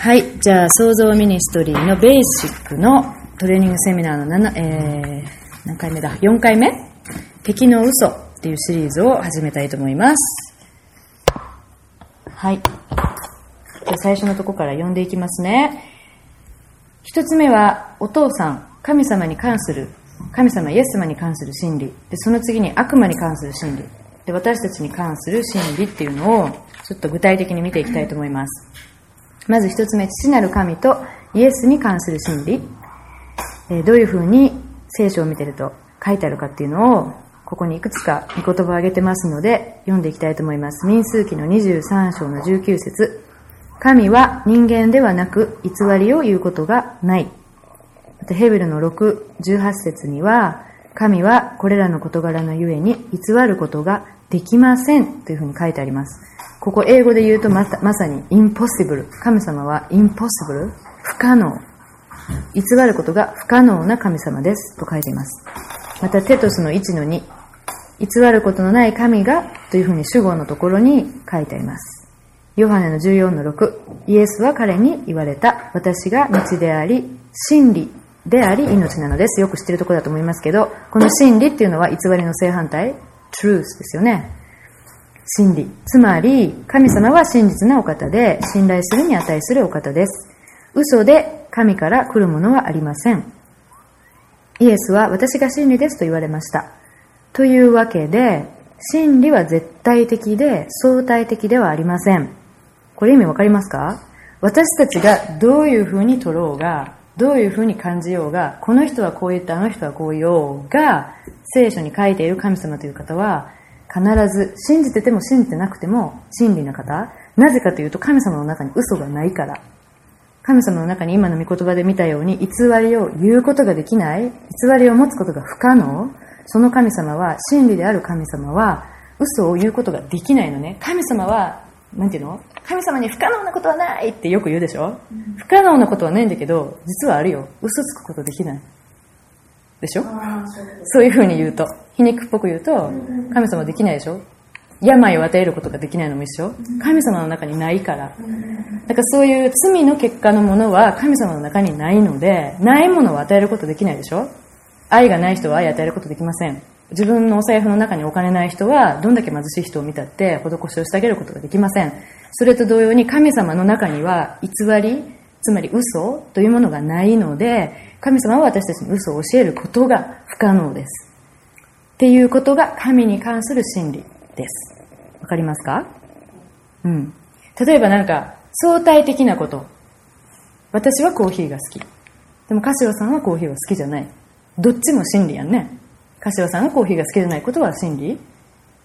はい。じゃあ、創造ミニストリーのベーシックのトレーニングセミナーの7、えー、何回目だ ?4 回目敵の嘘っていうシリーズを始めたいと思います。はい。じゃあ最初のとこから読んでいきますね。一つ目は、お父さん、神様に関する、神様、イエス様に関する真理。で、その次に悪魔に関する真理。で、私たちに関する真理っていうのを、ちょっと具体的に見ていきたいと思います。まず一つ目、父なる神とイエスに関する真理。えどういうふうに聖書を見てると書いてあるかっていうのを、ここにいくつか御言葉を挙げてますので、読んでいきたいと思います。民数記の23章の19節神は人間ではなく偽りを言うことがない。またヘブルの6、18節には、神はこれらの事柄のゆえに偽ることができませんというふうに書いてあります。ここ英語で言うとままさに impossible。神様は impossible？不可能。偽ることが不可能な神様ですと書いています。またテトスの1の2。偽ることのない神がというふうに主語のところに書いてあります。ヨハネの14の6。イエスは彼に言われた。私が道であり、真理であり、命なのです。よく知ってるところだと思いますけど、この真理っていうのは偽りの正反対、truth ですよね。真理。つまり、神様は真実なお方で、信頼するに値するお方です。嘘で神から来るものはありません。イエスは私が真理ですと言われました。というわけで、真理は絶対的で相対的ではありません。これ意味わかりますか？私たちがどういう風に取ろうが、どういう風に感じようが、この人はこう言ってあの人はこう言おうが、聖書に書いている神様という方は、必ず信じてても信じてなくても真理な方。なぜかというと神様の中に嘘がないから。神様の中に今の御言葉で見たように偽りを言うことができない、偽りを持つことが不可能、その神様は、真理である神様は、嘘を言うことができないのね。神様は、なんていうの？神様に不可能なことはないってよく言うでしょ、不可能なことはないんだけど、実はあるよ。嘘つくことできない。でしょ？そういうふうに言うと、皮肉っぽく言うと、神様できないでしょ？病を与えることができないのも一緒？神様の中にないから。だからそういう罪の結果のものは神様の中にないので、ないものを与えることできないでしょ？愛がない人は愛を与えることできません。自分のお財布の中にお金ない人は、どんだけ貧しい人を見たって、施しをしてあげることができません。それと同様に神様の中には、偽り、つまり嘘というものがないので、神様は私たちに嘘を教えることが不可能です。っていうことが神に関する真理です。わかりますか？うん。例えばなんか、相対的なこと。私はコーヒーが好き。でも、柏さんはコーヒーは好きじゃない。どっちも真理やんね。柏さんがコーヒーが好きじゃないことは真理。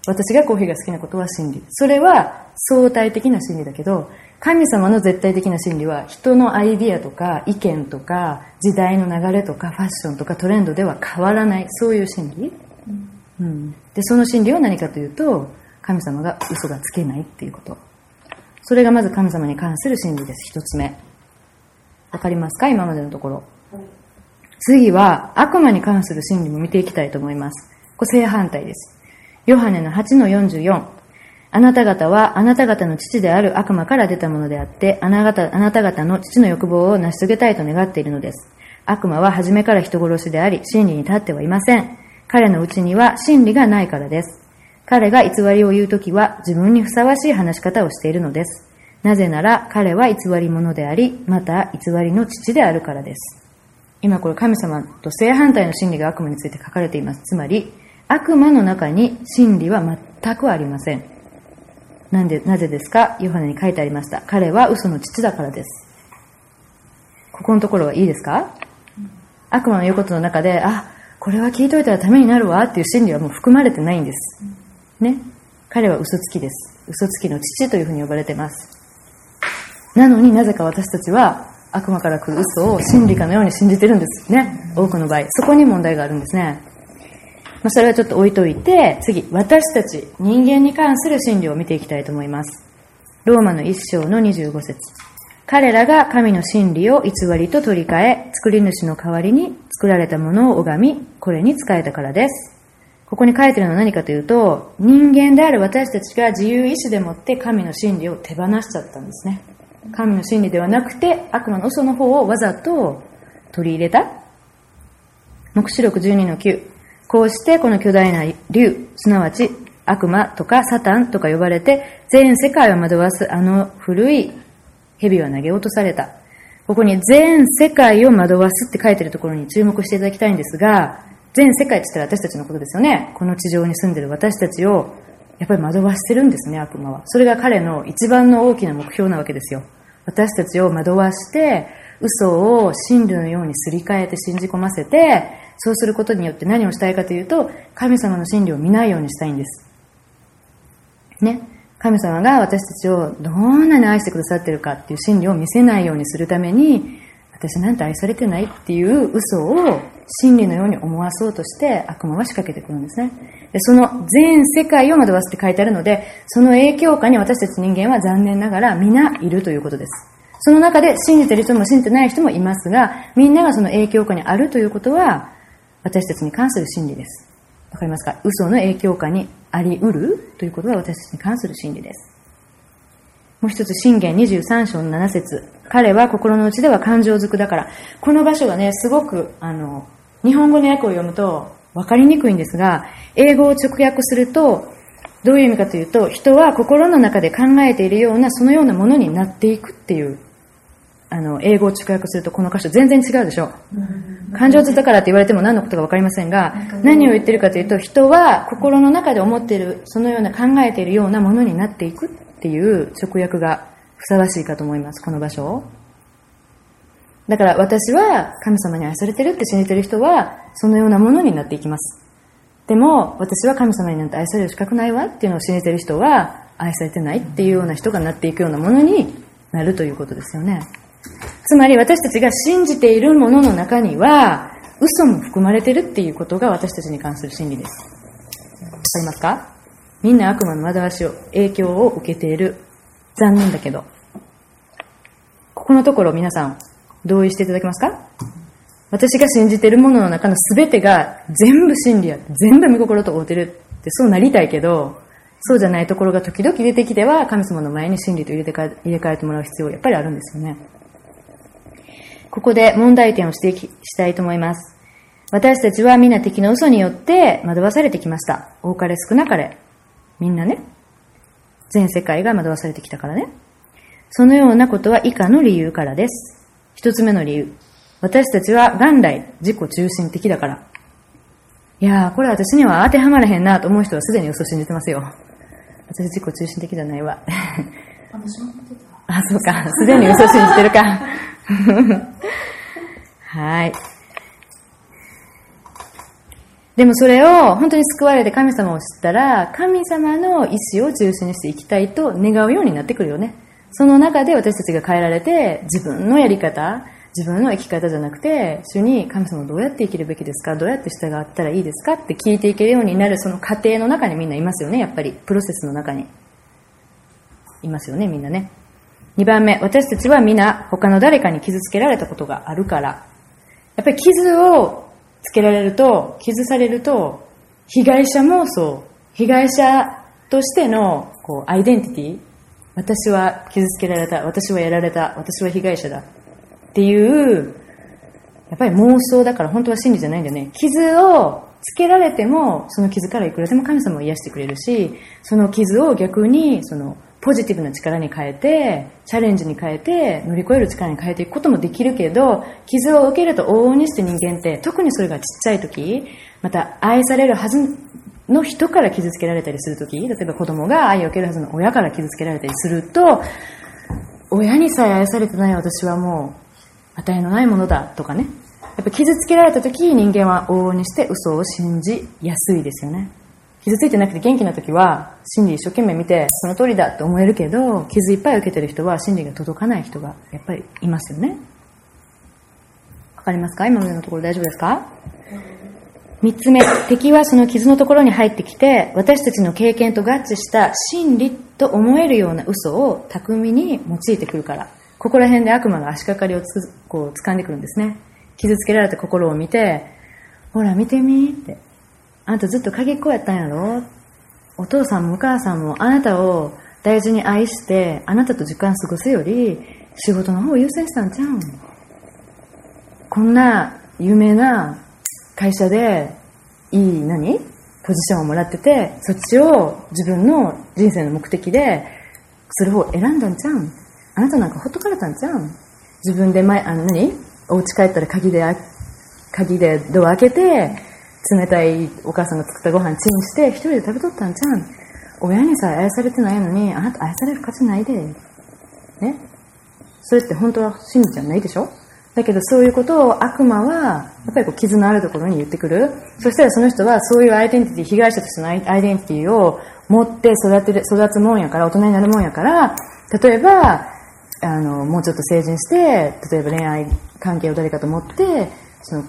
私がコーヒーが好きなことは真理。それは相対的な真理だけど、神様の絶対的な真理は人のアイディアとか意見とか時代の流れとかファッションとかトレンドでは変わらない。そういう真理。うん、で、その真理は何かというと、神様が嘘がつけないっていうこと。それがまず神様に関する真理です。一つ目。わかりますか？今までのところ。次は悪魔に関する真理も見ていきたいと思います。これ正反対です。ヨハネの8の44。あなた方はあなた方の父である悪魔から出たものであって、あなたあなた方の父の欲望を成し遂げたいと願っているのです。悪魔は初めから人殺しであり、真理に立ってはいません。彼のうちには真理がないからです。彼が偽りを言うときは自分にふさわしい話し方をしているのです。なぜなら彼は偽り者であり、また偽りの父であるからです。今これ神様と正反対の真理が悪魔について書かれています。つまり、悪魔の中に真理は全くありません。なんで、なぜですか？ヨハネに書いてありました。彼は嘘の父だからです。ここのところはいいですか？悪魔の言うことの中で、あ、これは聞いといたらためになるわっていう真理はもう含まれてないんです。ね。彼は嘘つきです。嘘つきの父というふうに呼ばれてます。なのになぜか私たちは悪魔から来る嘘を真理かのように信じてるんですね。多くの場合。そこに問題があるんですね。まあ、それはちょっと置いといて、次、私たち、人間に関する真理を見ていきたいと思います。ローマの一章の25節彼らが神の真理を偽りと取り替え、作り主の代わりに作られたものを拝み、これに仕えたからです。ここに書いてるのは何かというと、人間である私たちが自由意志でもって神の真理を手放しちゃったんですね。神の真理ではなくて、悪魔の嘘の方をわざと取り入れた。目視録12の9。こうしてこの巨大な竜、すなわち悪魔とかサタンとか呼ばれて、全世界を惑わすあの古い蛇は投げ落とされた。ここに全世界を惑わすって書いてるところに注目していただきたいんですが、全世界って言ったら私たちのことですよね。この地上に住んでる私たちを、やっぱり惑わしてるんですね、悪魔は。それが彼の一番の大きな目標なわけですよ。私たちを惑わして、嘘を真理のようにすり替えて信じ込ませて、そうすることによって何をしたいかというと、神様の真理を見ないようにしたいんです。ね。神様が私たちをどんなに愛してくださってるかっていう真理を見せないようにするために、私なんて愛されてないっていう嘘を真理のように思わそうとして悪魔は仕掛けてくるんですね。でその全世界を惑わすって書いてあるので、その影響下に私たち人間は残念ながら皆いるということです。その中で信じてる人も信じてない人もいますが、みんながその影響下にあるということは、私たちに関する真理です。わかりますか？嘘の影響下にあり得る？ということが私たちに関する真理です。もう一つ、信玄23章の7節彼は心の内では感情づくだから。この場所がね、すごく、あの、日本語の訳を読むと分かりにくいんですが、英語を直訳すると、どういう意味かというと、人は心の中で考えているような、そのようなものになっていくっていう、あの、英語を直訳するとこの箇所全然違うでしょ。感情図だからって言われても何のことか分かりませんが、何を言ってるかというと、人は心の中で思っている、そのような考えているようなものになっていくっていう直訳がふさわしいかと思います、この場所を。だから私は神様に愛されてるって信じてる人は、そのようなものになっていきます。でも、私は神様になんて愛される資格ないわっていうのを信じてる人は、愛されてないっていうような人がなっていくようなものになるということですよね。つまり私たちが信じているものの中には、嘘も含まれてるっていうことが私たちに関する真理です。わかりますか？みんな悪魔の惑わしを、影響を受けている。残念だけど。ここのところ皆さん、同意していただけますか？私が信じているものの中の全てが全部真理や、全部見心と合うてるってそうなりたいけど、そうじゃないところが時々出てきては、神様の前に真理と入れて入れ替えてもらう必要やっぱりあるんですよね。ここで問題点を指摘したいと思います。私たちは皆敵の嘘によって惑わされてきました。多かれ少なかれ。みんなね。全世界が惑わされてきたからね。そのようなことは以下の理由からです。一つ目の理由。私たちは元来自己中心的だから。いやー、これ私には当てはまらへんなと思う人はすでに嘘信じてますよ。私自己中心的じゃないわ。あ、そうか。すでに嘘信じてるか。はい。でもそれを本当に救われて神様を知ったら、神様の意志を中心にしていきたいと願うようになってくるよね。その中で私たちが変えられて、自分のやり方、自分の生き方じゃなくて、主に神様どうやって生きるべきですかどうやって従ったらいいですかって聞いていけるようになるその過程の中にみんないますよね、やっぱり。プロセスの中に。いますよね、みんなね。2番目、私たちは皆他の誰かに傷つけられたことがあるから。やっぱり傷をつけられると、傷されると、被害者妄想、被害者としてのこうアイデンティティ。私は傷つけられた、私はやられた、私は被害者だ。っていう、やっぱり妄想だから本当は真理じゃないんだよね。傷をつけられても、その傷からいくらでも神様を癒してくれるし、その傷を逆に、その、ポジティブな力に変えて、チャレンジに変えて、乗り越える力に変えていくこともできるけど、傷を受けると往々にして人間って、特にそれがちっちゃい時、また愛されるはずの人から傷つけられたりするとき、例えば子供が愛を受けるはずの親から傷つけられたりすると、親にさえ愛されてない私はもう、値のないものだとかね。やっぱ傷つけられたとき、人間は往々にして嘘を信じやすいですよね。傷ついてなくて元気な時は、真理一生懸命見て、その通りだって思えるけど、傷いっぱい受けてる人は、真理が届かない人がやっぱりいますよね。わかりますか？今までのところ大丈夫ですか？三つ目、敵はその傷のところに入ってきて、私たちの経験と合致した真理と思えるような嘘を巧みに用いてくるから。ここら辺で悪魔が足掛かりをつこう掴んでくるんですね。傷つけられた心を見て、ほら見てみーって。あんたずっと鍵っ子やったんやろ？お父さんもお母さんもあなたを大事に愛してあなたと時間過ごすより仕事の方を優先したんちゃう？んこんな有名な会社でいい何？ポジションをもらっててそっちを自分の人生の目的でする方を選んだんちゃう？んあなたなんかほっとかれたんちゃう？ん自分で前あの何？お家帰ったら鍵で鍵でドア開けて冷たいお母さんが作ったご飯チンして一人で食べとったんちゃう？ん親にさえ愛されてないのにあなた愛される価値ないで。ね？それって本当は真理じゃないでしょ？だけどそういうことを悪魔はやっぱりこう傷のあるところに言ってくる。そしたらその人はそういうアイデンティティ被害者としてのアイデンティティを持って育てる育つもんやから大人になるもんやから例えばあのもうちょっと成人して例えば恋愛関係を誰かと思ってその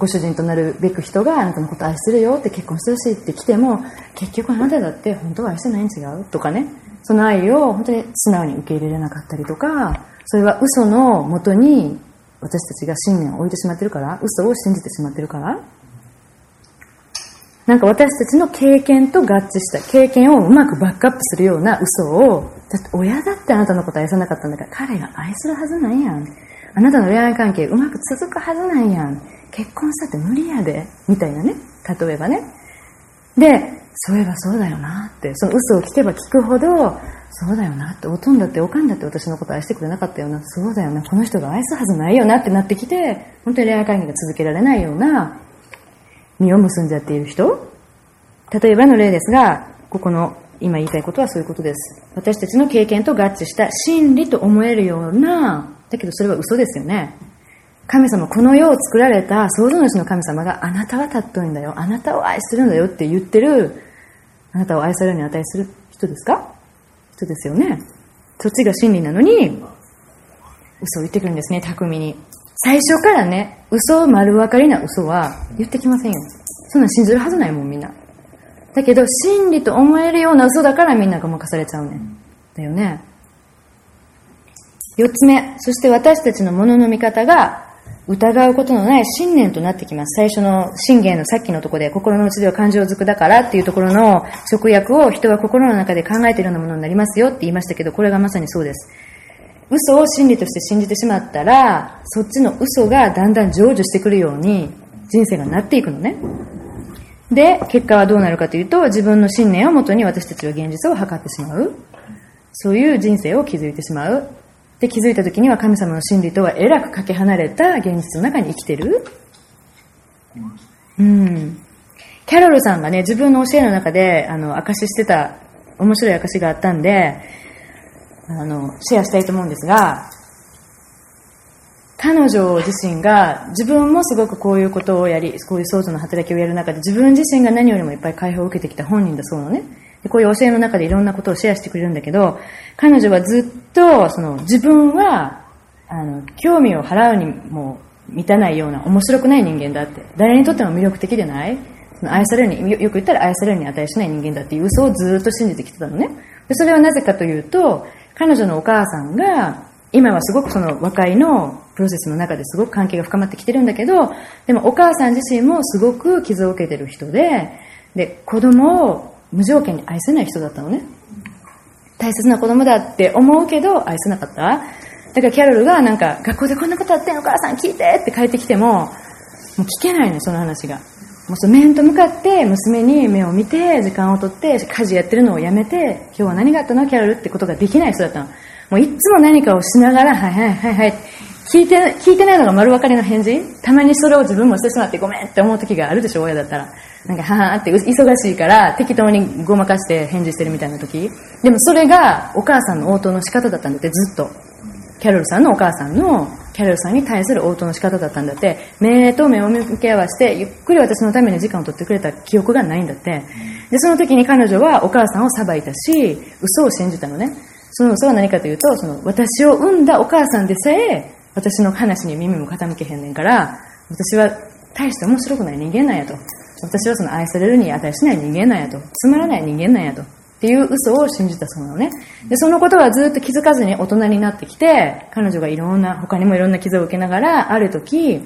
ご主人となるべく人があなたのこと愛してるよって結婚してほしいって来ても結局あなただって本当は愛してないん違うとかね。その愛を本当に素直に受け入れれなかったりとかそれは嘘のもとに私たちが信念を置いてしまってるから嘘を信じてしまってるから。なんか私たちの経験と合致した経験をうまくバックアップするような嘘をだって親だってあなたのこと愛さなかったんだから彼が愛するはずないやん。あなたの恋愛関係うまく続くはずないやん。結婚したって無理やでみたいなね。例えばね。でそういえばそうだよなって。その嘘を聞けば聞くほどそうだよなっておとんだっておかんだって私のこと愛してくれなかったよな。そうだよな。この人が愛すはずないよなってなってきて本当に恋愛関係が続けられないような実を結んじゃっている人。例えばの例ですがここの今言いたいことはそういうことです。私たちの経験と合致した真理と思えるようなだけどそれは嘘ですよね。神様この世を作られた創造主の神様があなたは尊いんだよ。あなたを愛するんだよって言ってるあなたを愛されるに値する人ですか？人ですよね。そっちが真理なのに嘘を言ってくるんですね巧みに。最初からね嘘を丸分かりな嘘は言ってきませんよ。そんなん信じるはずないもんみんな。だけど真理と思えるような嘘だからみんなが任されちゃうね。だよね。四つ目。そして私たちのものの見方が疑うことのない信念となってきます。最初の信玄のさっきのところで、心の内では感情づくだからっていうところの直訳を人は心の中で考えているようなものになりますよって言いましたけど、これがまさにそうです。嘘を真理として信じてしまったら、そっちの嘘がだんだん成就してくるように人生がなっていくのね。で、結果はどうなるかというと、自分の信念をもとに私たちは現実を図ってしまう。そういう人生を築いてしまう。で気づいた時には神様の真理とはえらくかけ離れた現実の中に生きてる？うん。キャロルさんがね自分の教えの中であの証ししてた面白い証があったんであのシェアしたいと思うんですが彼女自身が自分もすごくこういうことをやりこういう創造の働きをやる中で自分自身が何よりもいっぱい解放を受けてきた本人だそうのね。でこういう教えの中でいろんなことをシェアしてくれるんだけど、彼女はずっと、その、自分は、あの、興味を払うにも満たないような面白くない人間だって。誰にとっても魅力的でないその愛されるに、よく言ったら愛されるに値しない人間だっていう嘘をずっと信じてきてたのね。で、それはなぜかというと、彼女のお母さんが、今はすごくその和解のプロセスの中ですごく関係が深まってきてるんだけど、でもお母さん自身もすごく傷を受けてる人で、で、子供を無条件に愛せない人だったのね。大切な子供だって思うけど愛せなかった。だからキャロルがなんか学校でこんなことあってんお母さん聞いてって帰ってきても、もう聞けないのその話が。もうそ面と向かって娘に目を見て時間をとって家事やってるのをやめて今日は何があったの？キャロルってことができない人だったの。もういつも何かをしながら、はいはいはいはい。聞いて、聞いてないのが丸分かりの返事たまにそれを自分もしてしまってごめんって思う時があるでしょ親だったら。なんか、ははって忙しいから適当にごまかして返事してるみたいな時。でもそれがお母さんの応答の仕方だったんだって、ずっと。キャロルさんのお母さんの、キャロルさんに対する応答の仕方だったんだって、目と目を向け合わせて、ゆっくり私のために時間を取ってくれた記憶がないんだって。で、その時に彼女はお母さんを裁いたし、嘘を信じたのね。その嘘は何かというと、その私を産んだお母さんでさえ、私の話に耳も傾けへんねんから、私は大して面白くない人間なんやと。私はその愛されるに値しない人間なんやと。つまらない人間なんやと。っていう嘘を信じたそうなのね。で、そのことはずっと気づかずに大人になってきて、彼女がいろんな、他にもいろんな傷を受けながら、ある時、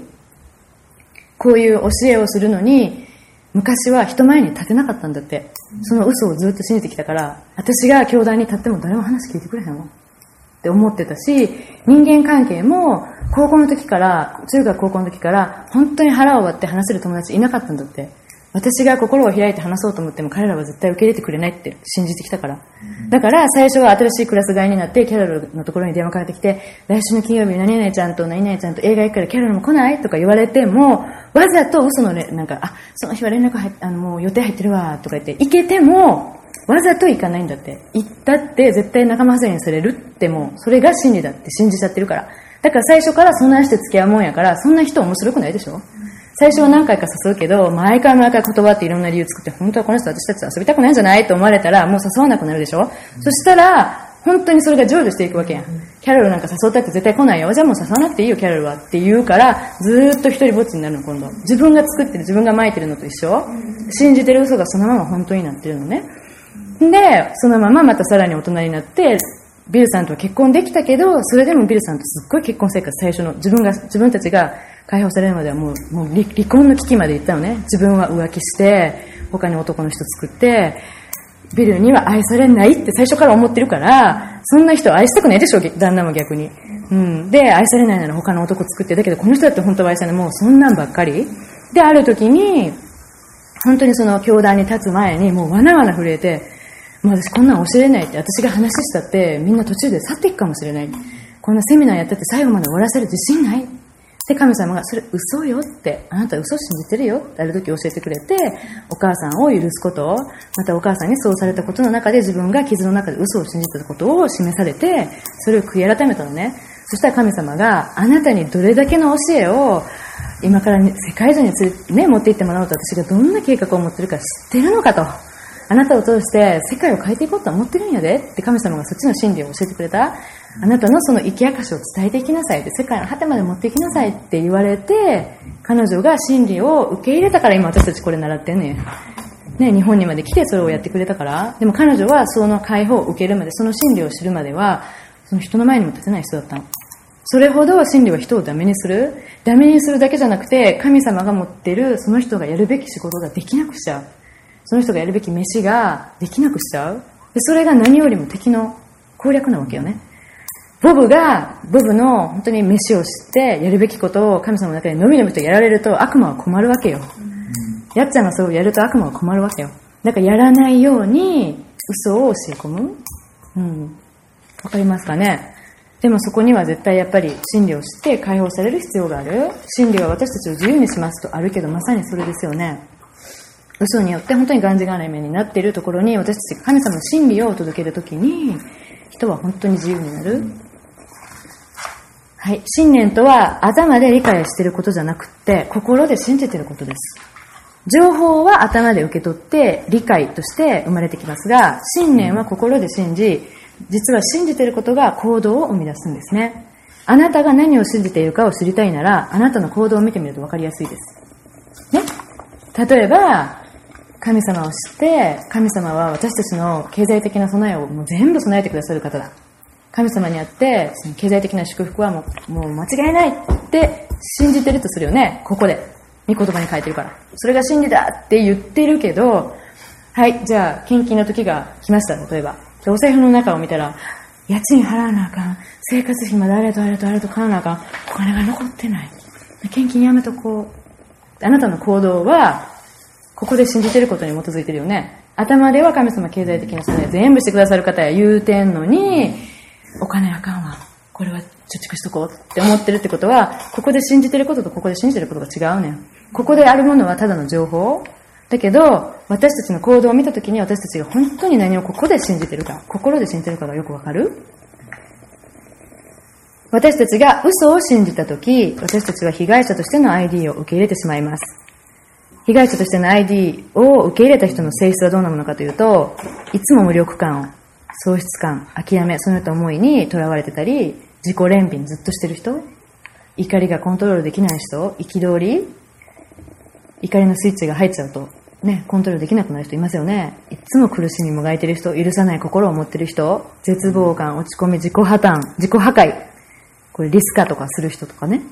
こういう教えをするのに、昔は人前に立てなかったんだって。その嘘をずっと信じてきたから、私が教団に立っても誰も話聞いてくれへんわ。って思ってたし、人間関係も高校の時から、中学高校の時から、本当に腹を割って話せる友達いなかったんだって。私が心を開いて話そうと思っても彼らは絶対受け入れてくれないって信じてきたから。だから最初は新しいクラス替えになってキャロルのところに電話かけてきて、来週の金曜日何々ちゃんと何々ちゃんと映画行くからキャロルも来ないとか言われても、わざと嘘のね、なんか、あ、その日は連絡入あの、もう予定入ってるわとか言って、行けても、わざと行かないんだって。行ったって絶対仲間外れにされるってもう、それが真理だって信じちゃってるから。だから最初からそんなして付き合うもんやから、そんな人面白くないでしょ？う最初は何回か誘うけど、毎回毎回言葉っていろんな理由作って、本当はこの人私たちと遊びたくないんじゃない？と思われたら、もう誘わなくなるでしょ、うん、そしたら、本当にそれが成就していくわけやん。キャロルなんか誘ったって絶対来ないよ。じゃあもう誘わなくていいよ、キャロルは。って言うから、ずっと一人ぼっちになるの、今度。自分が作ってる、自分が撒いてるのと一緒。信じてる嘘がそのまま本当になってるのね。で、そのまままたさらに大人になって、ビルさんとは結婚できたけど、それでもビルさんとすっごい結婚生活最初の、自分が、自分たちが解放されるまではもうもう離婚の危機まで行ったのね。自分は浮気して他に男の人作ってビルには愛されないって最初から思ってるからそんな人愛したくないでしょ旦那も逆に、うん、で愛されないなら他の男作って。だけどこの人だって本当は愛されない。もうそんなんばっかり。である時に本当にその教団に立つ前にもうわなわな震えてもう私こんなん教えないって私が話したってみんな途中で去っていくかもしれない。こんなセミナーやったって最後まで終わらせる自信ない。で、神様が、それ嘘よって、あなた嘘信じてるよってある時教えてくれて、お母さんを許すこと、またお母さんにそうされたことの中で自分が傷の中で嘘を信じたことを示されて、それを悔い改めたのね。そしたら神様があなたにどれだけの教えを今から世界中にね、持って行ってもらおうと私がどんな計画を持ってるか知ってるのかと。あなたを通して世界を変えていこうと思ってるんやでって神様がそっちの真理を教えてくれた。あなたのその生き証を伝えていきなさいって、世界の果てまで持っていきなさいって言われて、彼女が真理を受け入れたから今私たちこれ習ってんねね、日本にまで来てそれをやってくれたから、でも彼女はその解放を受けるまで、その真理を知るまでは、その人の前にも立てない人だったの。それほど真理は人をダメにする？ダメにするだけじゃなくて、神様が持ってるその人がやるべき仕事ができなくしちゃう。その人がやるべき飯ができなくしちゃう。でそれが何よりも敵の攻略なわけよね。ボブが、ボブの本当に飯を知ってやるべきことを神様の中でのびのびとやられると悪魔は困るわけよ。やっちゃんがそうやると悪魔は困るわけよ。だからやらないように嘘を教え込む？うん。わかりますかね？でもそこには絶対やっぱり真理を知って解放される必要がある。真理は私たちを自由にしますとあるけどまさにそれですよね。嘘によって本当にがんじがらめになっているところに私たちが神様の真理を届けるときに人は本当に自由になる。はい。信念とは頭で理解していることじゃなくて、心で信じていることです。情報は頭で受け取って理解として生まれてきますが、信念は心で信じ、実は信じていることが行動を生み出すんですね。あなたが何を信じているかを知りたいなら、あなたの行動を見てみると分かりやすいです。ね例えば、神様を知って、神様は私たちの経済的な備えをもう全部備えてくださる方だ。神様にあって、その経済的な祝福はもうもう間違いないって信じてるとするよね。ここで。に言葉に書いてるから。それが真理だって言ってるけど、はい、じゃあ、献金の時が来ました、例えば。でお財布の中を見たら、家賃払わなあかん。生活費まであれとあれとあれと買わなあかん。お金が残ってない。献金やめとこう。あなたの行動は、ここで信じてることに基づいてるよね。頭では神様経済的な備え全部してくださる方や言うてんのに、お金あかんわ。これは貯蓄しとこうって思ってるってことは、ここで信じてることとここで信じてることが違うねん。ここであるものはただの情報。だけど、私たちの行動を見たときに私たちが本当に何をここで信じてるか、心で信じてるかがよくわかる私たちが嘘を信じたとき、私たちは被害者としての ID を受け入れてしまいます。被害者としての ID を受け入れた人の性質はどんなものかというと、いつも無力感を、喪失感、諦め、そういった思いにとらわれてたり、自己憐憫ずっとしてる人、怒りがコントロールできない人、憤り、怒りのスイッチが入っちゃうと、ね、コントロールできなくなる人いますよね。いつも苦しみもがいてる人、許さない心を持ってる人、絶望感、落ち込み、自己破綻、自己破壊、これリスカとかする人とかね。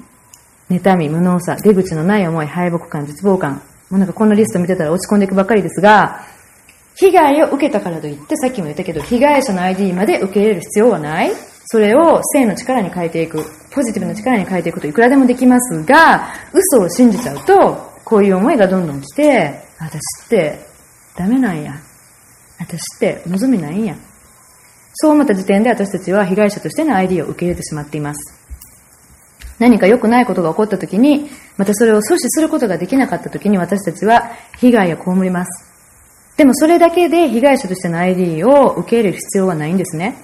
妬み、無能さ、出口のない思い、敗北感、絶望感。もうなんかこのリスト見てたら落ち込んでいくばっかりですが、被害を受けたからといって、さっきも言ったけど、被害者の ID まで受け入れる必要はない。それを性の力に変えていく、ポジティブな力に変えていくといくらでもできますが、嘘を信じちゃうと、こういう思いがどんどん来て、私ってダメなんや。私って望みないんや。そう思った時点で私たちは被害者としての ID を受け入れてしまっています。何か良くないことが起こった時に、またそれを阻止することができなかった時に私たちは被害を被ります。でもそれだけで被害者としての ID を受け入れる必要はないんですね。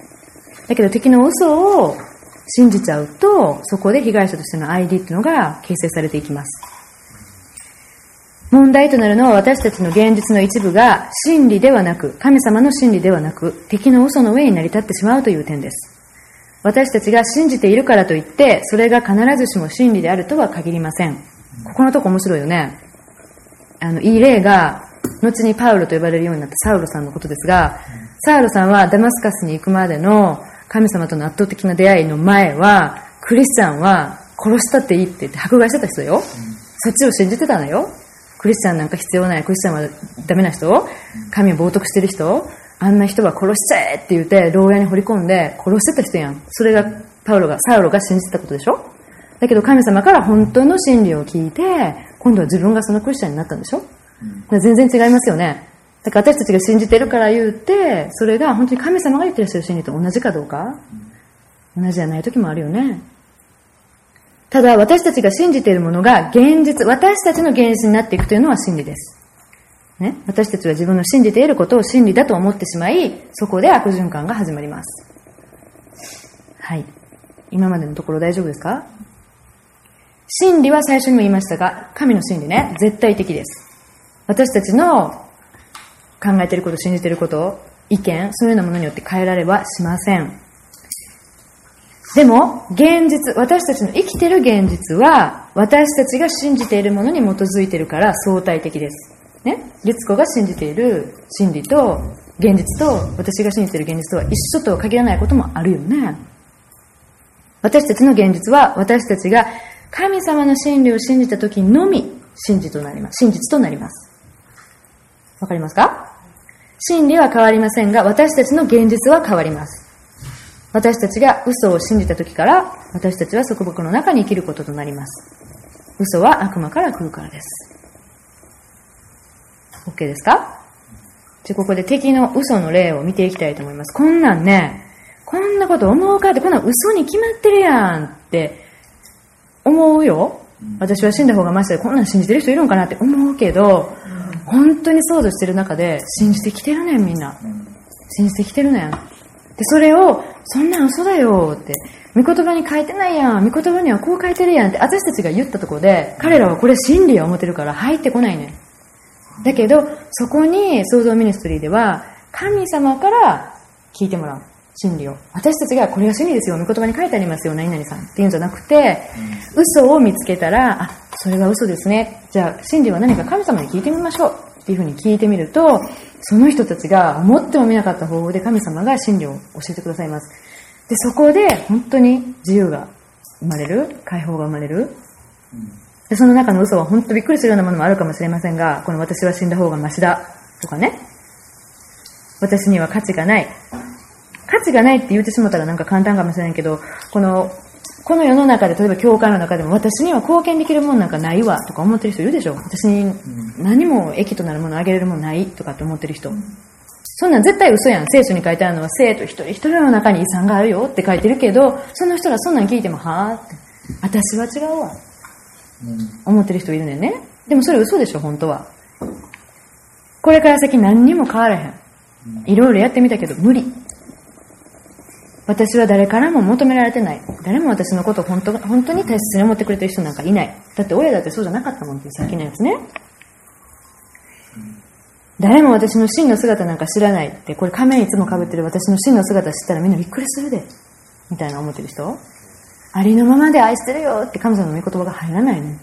だけど敵の嘘を信じちゃうと、そこで被害者としての ID っていうのが形成されていきます。問題となるのは私たちの現実の一部が真理ではなく、神様の真理ではなく、敵の嘘の上に成り立ってしまうという点です。私たちが信じているからといって、それが必ずしも真理であるとは限りません。ここのとこ面白いよね。あの、いい例が、後にパウロと呼ばれるようになったサウロさんのことですが、サウロさんはダマスカスに行くまでの神様との圧倒的な出会いの前は、クリスチャンは殺したっていいって言って迫害してた人よ。そっちを信じてたのよ。クリスチャンなんか必要ない、クリスチャンはダメな人神を冒涜してる人あんな人は殺しちゃえって言って、牢屋に掘り込んで殺してた人やん。それが、パウロが、サウロが信じてたことでしょだけど神様から本当の真理を聞いて、今度は自分がそのクリスチャンになったんでしょ全然違いますよね。だから私たちが信じてるから言うて、それが本当に神様が言ってらっしゃる真理と同じかどうか同じじゃない時もあるよね。ただ私たちが信じているものが現実、私たちの現実になっていくというのは真理です。ね、私たちは自分の信じていることを真理だと思ってしまい、そこで悪循環が始まります。はい。今までのところ大丈夫ですか？真理は最初にも言いましたが、神の真理ね、絶対的です。私たちの考えていること、信じていること、意見、そういうようなものによって変えられはしません。でも、現実、私たちの生きている現実は、私たちが信じているものに基づいているから相対的です。ね、律子が信じている真理と現実と私が信じている現実とは一緒とは限らないこともあるよね。私たちの現実は私たちが神様の真理を信じた時のみ真実となります。真実となります。わかりますか？真理は変わりませんが、私たちの現実は変わります。私たちが嘘を信じた時から、私たちは束縛の中に生きることとなります。嘘は悪魔から来るからです。OK ですか？じゃここで敵の嘘の例を見ていきたいと思います。こんなんね、こんなこと思うかって、こんなん嘘に決まってるやんって思うよ。私は死んだ方がマシでこんなん信じてる人いるんかなって思うけど、本当に想像してる中で信じてきてるねんみんな。信じてきてるねん。で、それを、そんなん嘘だよって、御言葉に書いてないやん、御言葉にはこう書いてるやんって私たちが言ったところで、彼らはこれ真理や思ってるから入ってこないねん。だけど、そこに創造ミニストリーでは、神様から聞いてもらう。真理を。私たちがこれが真理ですよ、御言葉に書いてありますよ、何々さんっていうんじゃなくて、嘘を見つけたら、あ、それが嘘ですね。じゃあ、真理は何か神様に聞いてみましょう。っていうふうに聞いてみると、その人たちが思ってもみなかった方法で神様が真理を教えてくださいます。で、そこで本当に自由が生まれる、解放が生まれる。で、その中の嘘は本当びっくりするようなものもあるかもしれませんが、この私は死んだ方がマシだとかね。私には価値がない。価値がないって言ってしまったらなんか簡単かもしれないけど、この、この世の中で、例えば教会の中でも私には貢献できるもんなんかないわとか思ってる人いるでしょ私に何も益となるものあげれるものないとかって思ってる人。そんなん絶対嘘やん。聖書に書いてあるのは生徒一人一人の中に遺産があるよって書いてるけど、その人らそんなん聞いてもはぁって。私は違うわ。思ってる人いるんだよね。でもそれ嘘でしょ、本当は。これから先何にも変わらへん。いろいろやってみたけど無理。私は誰からも求められてない。誰も私のことを本当本当に大切に思ってくれてる人なんかいない。だって親だってそうじゃなかったもんってさっきのやつね。誰も私の真の姿なんか知らないって、これ仮面いつも被ってる私の真の姿知ったらみんなびっくりするで。みたいな思ってる人ありのままで愛してるよって神様の御言葉が入らないね。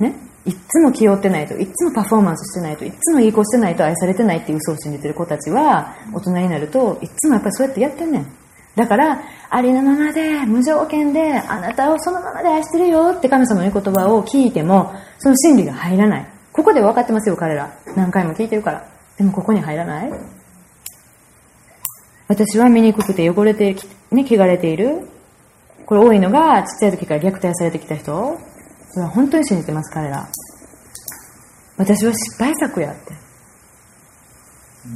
ね？いっつも気負ってないと、いっつもパフォーマンスしてないと、いっつもいい子してないと愛されてないっていう嘘を信じてる子たちは、大人になると、いっつもやっぱりそうやってやってんねん。だから、ありのままで、無条件で、あなたをそのままで愛してるよって神様の御言葉を聞いても、その真理が入らない。ここで分かってますよ、彼ら。何回も聞いてるから。でもここに入らない私は醜くて汚れて、ね、汚れている。これ多いのが、ちっちゃい時から虐待されてきた人。それは本当に信じてます、彼ら。私は失敗作やって。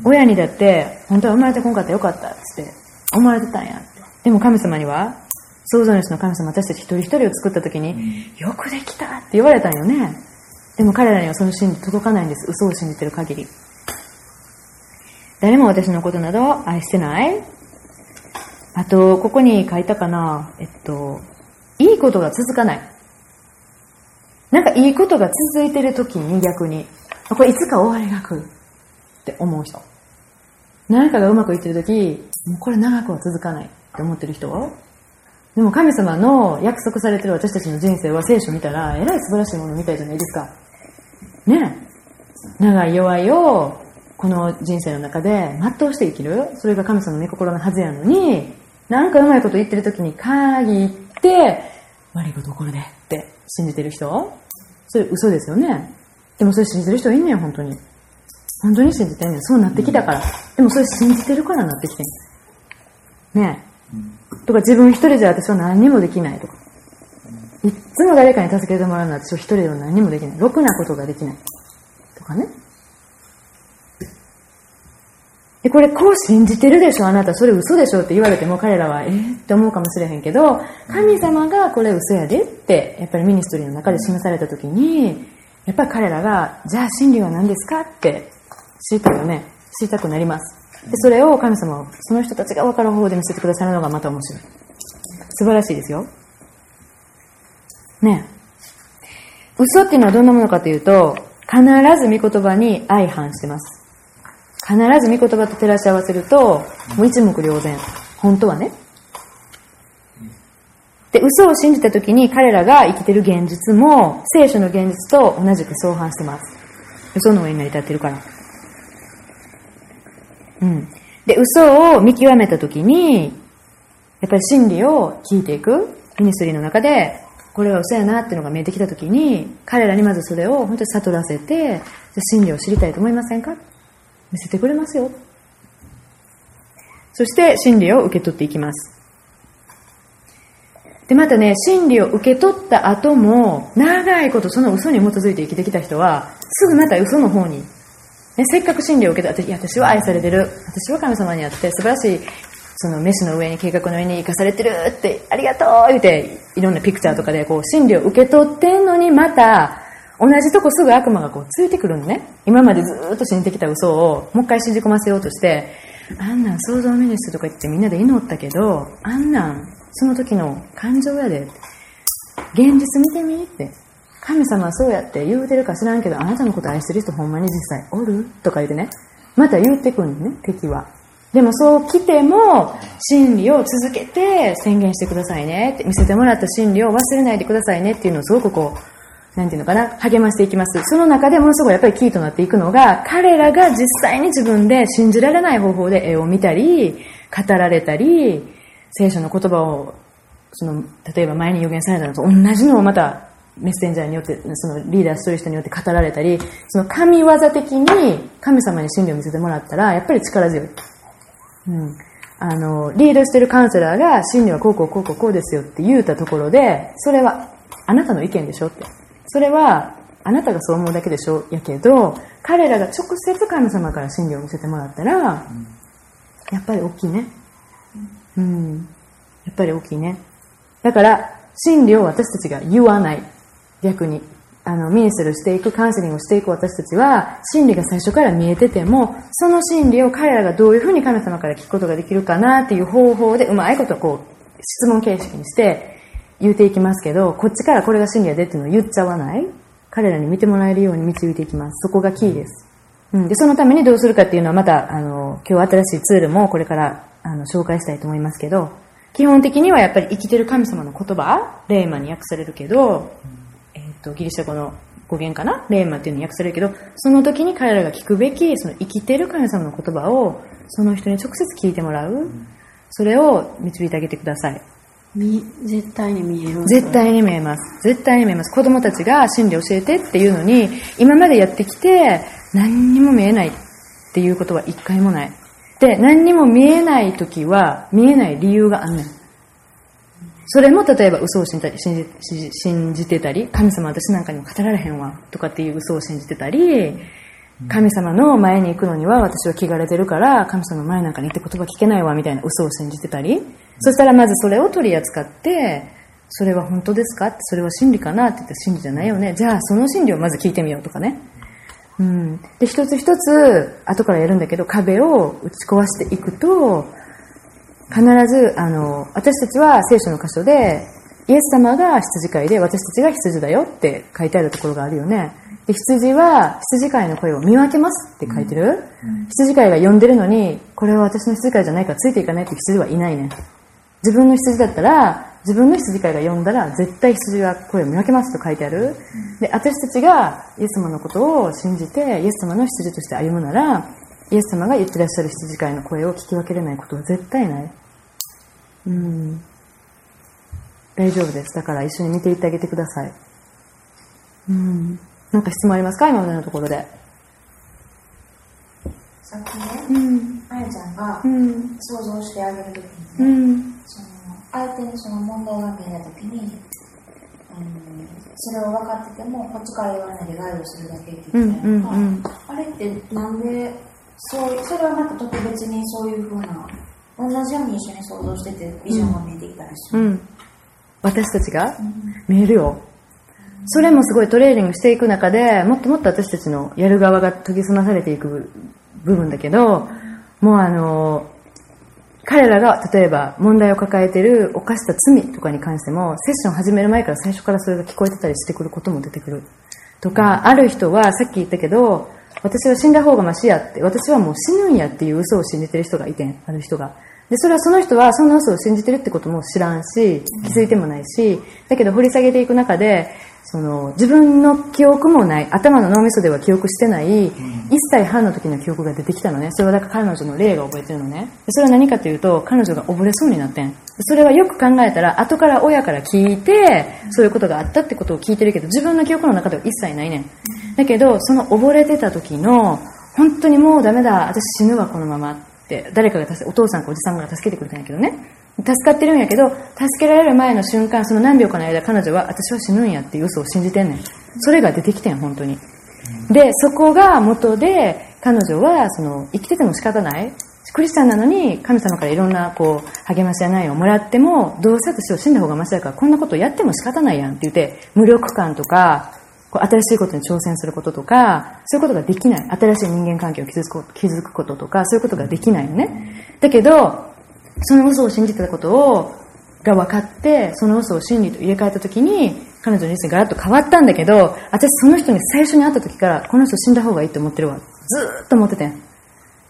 親にだって、本当は生まれてこんかったらよかったつって思われてたんやって。でも神様には、創造主の神様、私たち一人一人を作った時に、よくできたって言われたんよね。でも彼らにはその真理届かないんです。嘘を信じてる限り。誰も私のことなど愛してないあと、ここに書いたかな。えっと、いいことが続かない。なんかいいことが続いてる時に逆に、これいつか終わりが来るって思う人。何かがうまくいってる時、もうこれ長くは続かないって思ってる人でも神様の約束されてる私たちの人生は聖書見たら、えらい素晴らしいものみたいじゃないですか。ね長い弱いを、この人生の中で全うして生きる。それが神様の御心のはずやのに、なんかうまいこと言ってる時に限って、悪いことこるでって信じてる人？それ嘘ですよね。でもそれ信じてる人はいんねん、本当に。本当に信じてんねん。そうなってきたから。でもそれ信じてるからなってきてんねえとか自分一人じゃ私は何にもできないとか。いつも誰かに助けてもらうのは私は一人では何にもできない。ろくなことができない。とかね。で、これこう信じてるでしょあなた、それ嘘でしょって言われても彼らは、えー、って思うかもしれへんけど、神様がこれ嘘やでって、やっぱりミニストリーの中で示された時に、やっぱり彼らが、じゃあ真理は何ですかって知りたいよね。知りたくなります。で、それを神様は、その人たちが分かる方法で見せてくださるのがまた面白い。素晴らしいですよ。ね嘘っていうのはどんなものかというと、必ず御言葉に相反してます。必ず御言葉と照らし合わせると、もう一目瞭然。本当はね。で、嘘を信じた時に彼らが生きてる現実も、聖書の現実と同じく相反してます。嘘の上に成り立ってるから。うん。で、嘘を見極めたときに、やっぱり真理を聞いていく。ミニスリーの中で、これは嘘やなっていうのが見えてきたときに、彼らにまずそれを本当に悟らせて、真理を知りたいと思いませんか？見せてくれますよ。そして真理を受け取っていきます。で、またね、真理を受け取った後も、長いことその嘘に基づいて生きてきた人は、すぐまた嘘の方にせっかく真理を受けた私、私は愛されてる。私は神様にあって素晴らしい、その飯の上に計画の上に生かされてるって、ありがとう言って、いろんなピクチャーとかでこう真理を受け取ってんのにまた、同じとこすぐ悪魔がこうついてくるのね。今までずっと信じてきた嘘をもう一回信じ込ませようとして、あんなん創造ミニスとか言ってみんなで祈ったけど、あんなんその時の感情やで。現実見てみって。神様はそうやって言うてるか知らんけど、あなたのこと愛してる人ほんまに実際おる？とか言ってね。また言ってくんね、敵は。でもそう来ても、真理を続けて宣言してくださいねって、見せてもらった真理を忘れないでくださいねっていうのをすごくこう、なんていうのかな、励ましていきます。その中でものすごいやっぱりキーとなっていくのが、彼らが実際に自分で信じられない方法で絵を見たり、語られたり、聖書の言葉を、その、例えば前に予言されたのと同じのをまたメッセンジャーによって、そのリーダー一人一人によって語られたり、その神業的に神様に真理を見せてもらったら、やっぱり力強い。うん。あの、リードしてるカウンセラーが真理はこうこうこうこうこうですよって言うたところで、それはあなたの意見でしょって。それはあなたがそう思うだけでしょやけど、彼らが直接神様から真理を見せてもらったら、やっぱり大きいね。うん。やっぱり大きいね。だから、真理を私たちが言わない。逆に。あの、ミニスルしていく、カウンセリングをしていく私たちは、真理が最初から見えてても、その真理を彼らがどういうふうに神様から聞くことができるかなっていう方法で、うまいことこう、質問形式にして言うていきますけど、こっちからこれが真理やでっていうのを言っちゃわない。彼らに見てもらえるように導いていきます。そこがキーです。うん。で、そのためにどうするかっていうのはまた、あの、今日新しいツールもこれから、あの、紹介したいと思いますけど、基本的にはやっぱり生きてる神様の言葉、レーマに訳されるけど、とギリシャ語の語源かな？レーマっていうのに訳されるけど、その時に彼らが聞くべき、その生きてる神様の言葉を、その人に直接聞いてもらう。それを導いてあげてください。絶対に見える絶対に見えます。絶対に見えます。子供たちが真理教えてっていうのに、今までやってきて、何にも見えないってっていうことは一回もない。で、何にも見えない時は見えない理由があんねん。それも例えば嘘を信じたり信じてたり、神様私なんかにも語られへんわとかっていう嘘を信じてたり、神様の前に行くのには私は気がれてるから神様の前なんかに行って言葉聞けないわみたいな嘘を信じてたり、そしたらまずそれを取り扱って、それは本当ですか？って、それは真理かなって言ったら真理じゃないよね。じゃあその真理をまず聞いてみようとかね。うん。で、一つ一つ後からやるんだけど壁を打ち壊していくと、必ず、あの、私たちは聖書の箇所で、イエス様が羊飼いで私たちが羊だよって書いてあるところがあるよね。で羊は羊飼いの声を見分けますって書いてる、うん、羊飼いが呼んでるのに、これは私の羊飼いじゃないからついていかないって羊はいないね。自分の羊だったら、自分の羊飼いが呼んだら、絶対羊は声を見分けますと書いてある。で、私たちがイエス様のことを信じて、イエス様の羊として歩むなら、イエス様が言ってらっしゃる羊飼いの声を聞き分けれないことは絶対ない。うん。大丈夫です。だから一緒に見ていってあげてください。うん。なんか質問ありますか？今までのところで。さっきね、うん、あやちゃんが想像してあげるときにね、うん、その相手にその問題が見えたときに、うん、それを分かっててもこっちから言わないでガイドするだけって言っうんうんうん、あれってなんでそうそれはまた特別にそういうふうな同じように一緒に想像しててビジョンが見えてきたりする、うん、私たちが、見えるよ。それもすごいトレーニングしていく中でもっともっと私たちのやる側が研ぎ澄まされていく部分だけどもうあの彼らが例えば問題を抱えている犯した罪とかに関してもセッション始める前から最初からそれが聞こえてたりしてくることも出てくる。とかある人はさっき言ったけど私は死んだ方がマシやって私はもう死ぬんやっていう嘘を信じてる人がいてある人がで、それはその人はそんな嘘を信じてるってことも知らんし、気づいてもないし、だけど掘り下げていく中で、その、自分の記憶もない、頭の脳みそでは記憶してない、1歳半の時の記憶が出てきたのね。それはだから彼女の霊が覚えてるのね。それは何かというと、彼女が溺れそうになってん。それはよく考えたら、後から親から聞いて、そういうことがあったってことを聞いてるけど、自分の記憶の中では一切ないねん。だけど、その溺れてた時の、本当にもうダメだ、私死ぬわ、このまま。って誰かが助けお父さんかおじさんが助けてくれたんやけどね助かってるんやけど助けられる前の瞬間その何秒かの間彼女は私は死ぬんやっていう嘘を信じてんねんそれが出てきてん本当にでそこが元で彼女はその生きてても仕方ないクリスチャンなのに神様からいろんなこう励ましやないをもらってもどうせ私を死んだ方がマシだからこんなことやっても仕方ないやんって言って無力感とかこう新しいことに挑戦することとか、そういうことができない。新しい人間関係を築く築くこととか、そういうことができないよね。だけど、その嘘を信じてたことを、が分かって、その嘘を真理と入れ替えた時に、彼女の人生がガラッと変わったんだけど、私その人に最初に会った時から、この人死んだ方がいいって思ってるわ。ずーっと思っててん。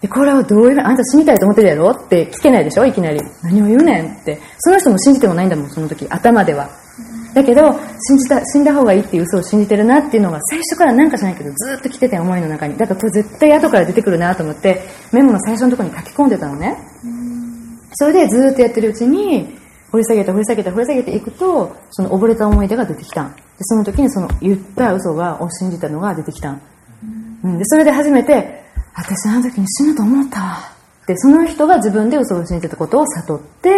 で、これはどういう、あんた死にたいと思ってるやろって聞けないでしょ？いきなり。何を言うねんって。その人も信じてもないんだもん、その時。頭では。だけど信じた死んだ方がいいっていう嘘を信じてるなっていうのが最初からなんかじゃないけどずっと来てて思いの中にだからこれ絶対後から出てくるなと思ってメモの最初のところに書き込んでたのねそれでずっとやってるうちに掘り下げて掘り下げて掘り下げていくとその溺れた思い出が出てきたでその時にその言った嘘がを信じたのが出てきた、うん、でそれで初めて私あの時に死ぬと思ったわ。でその人が自分で嘘を信じてたことを悟って、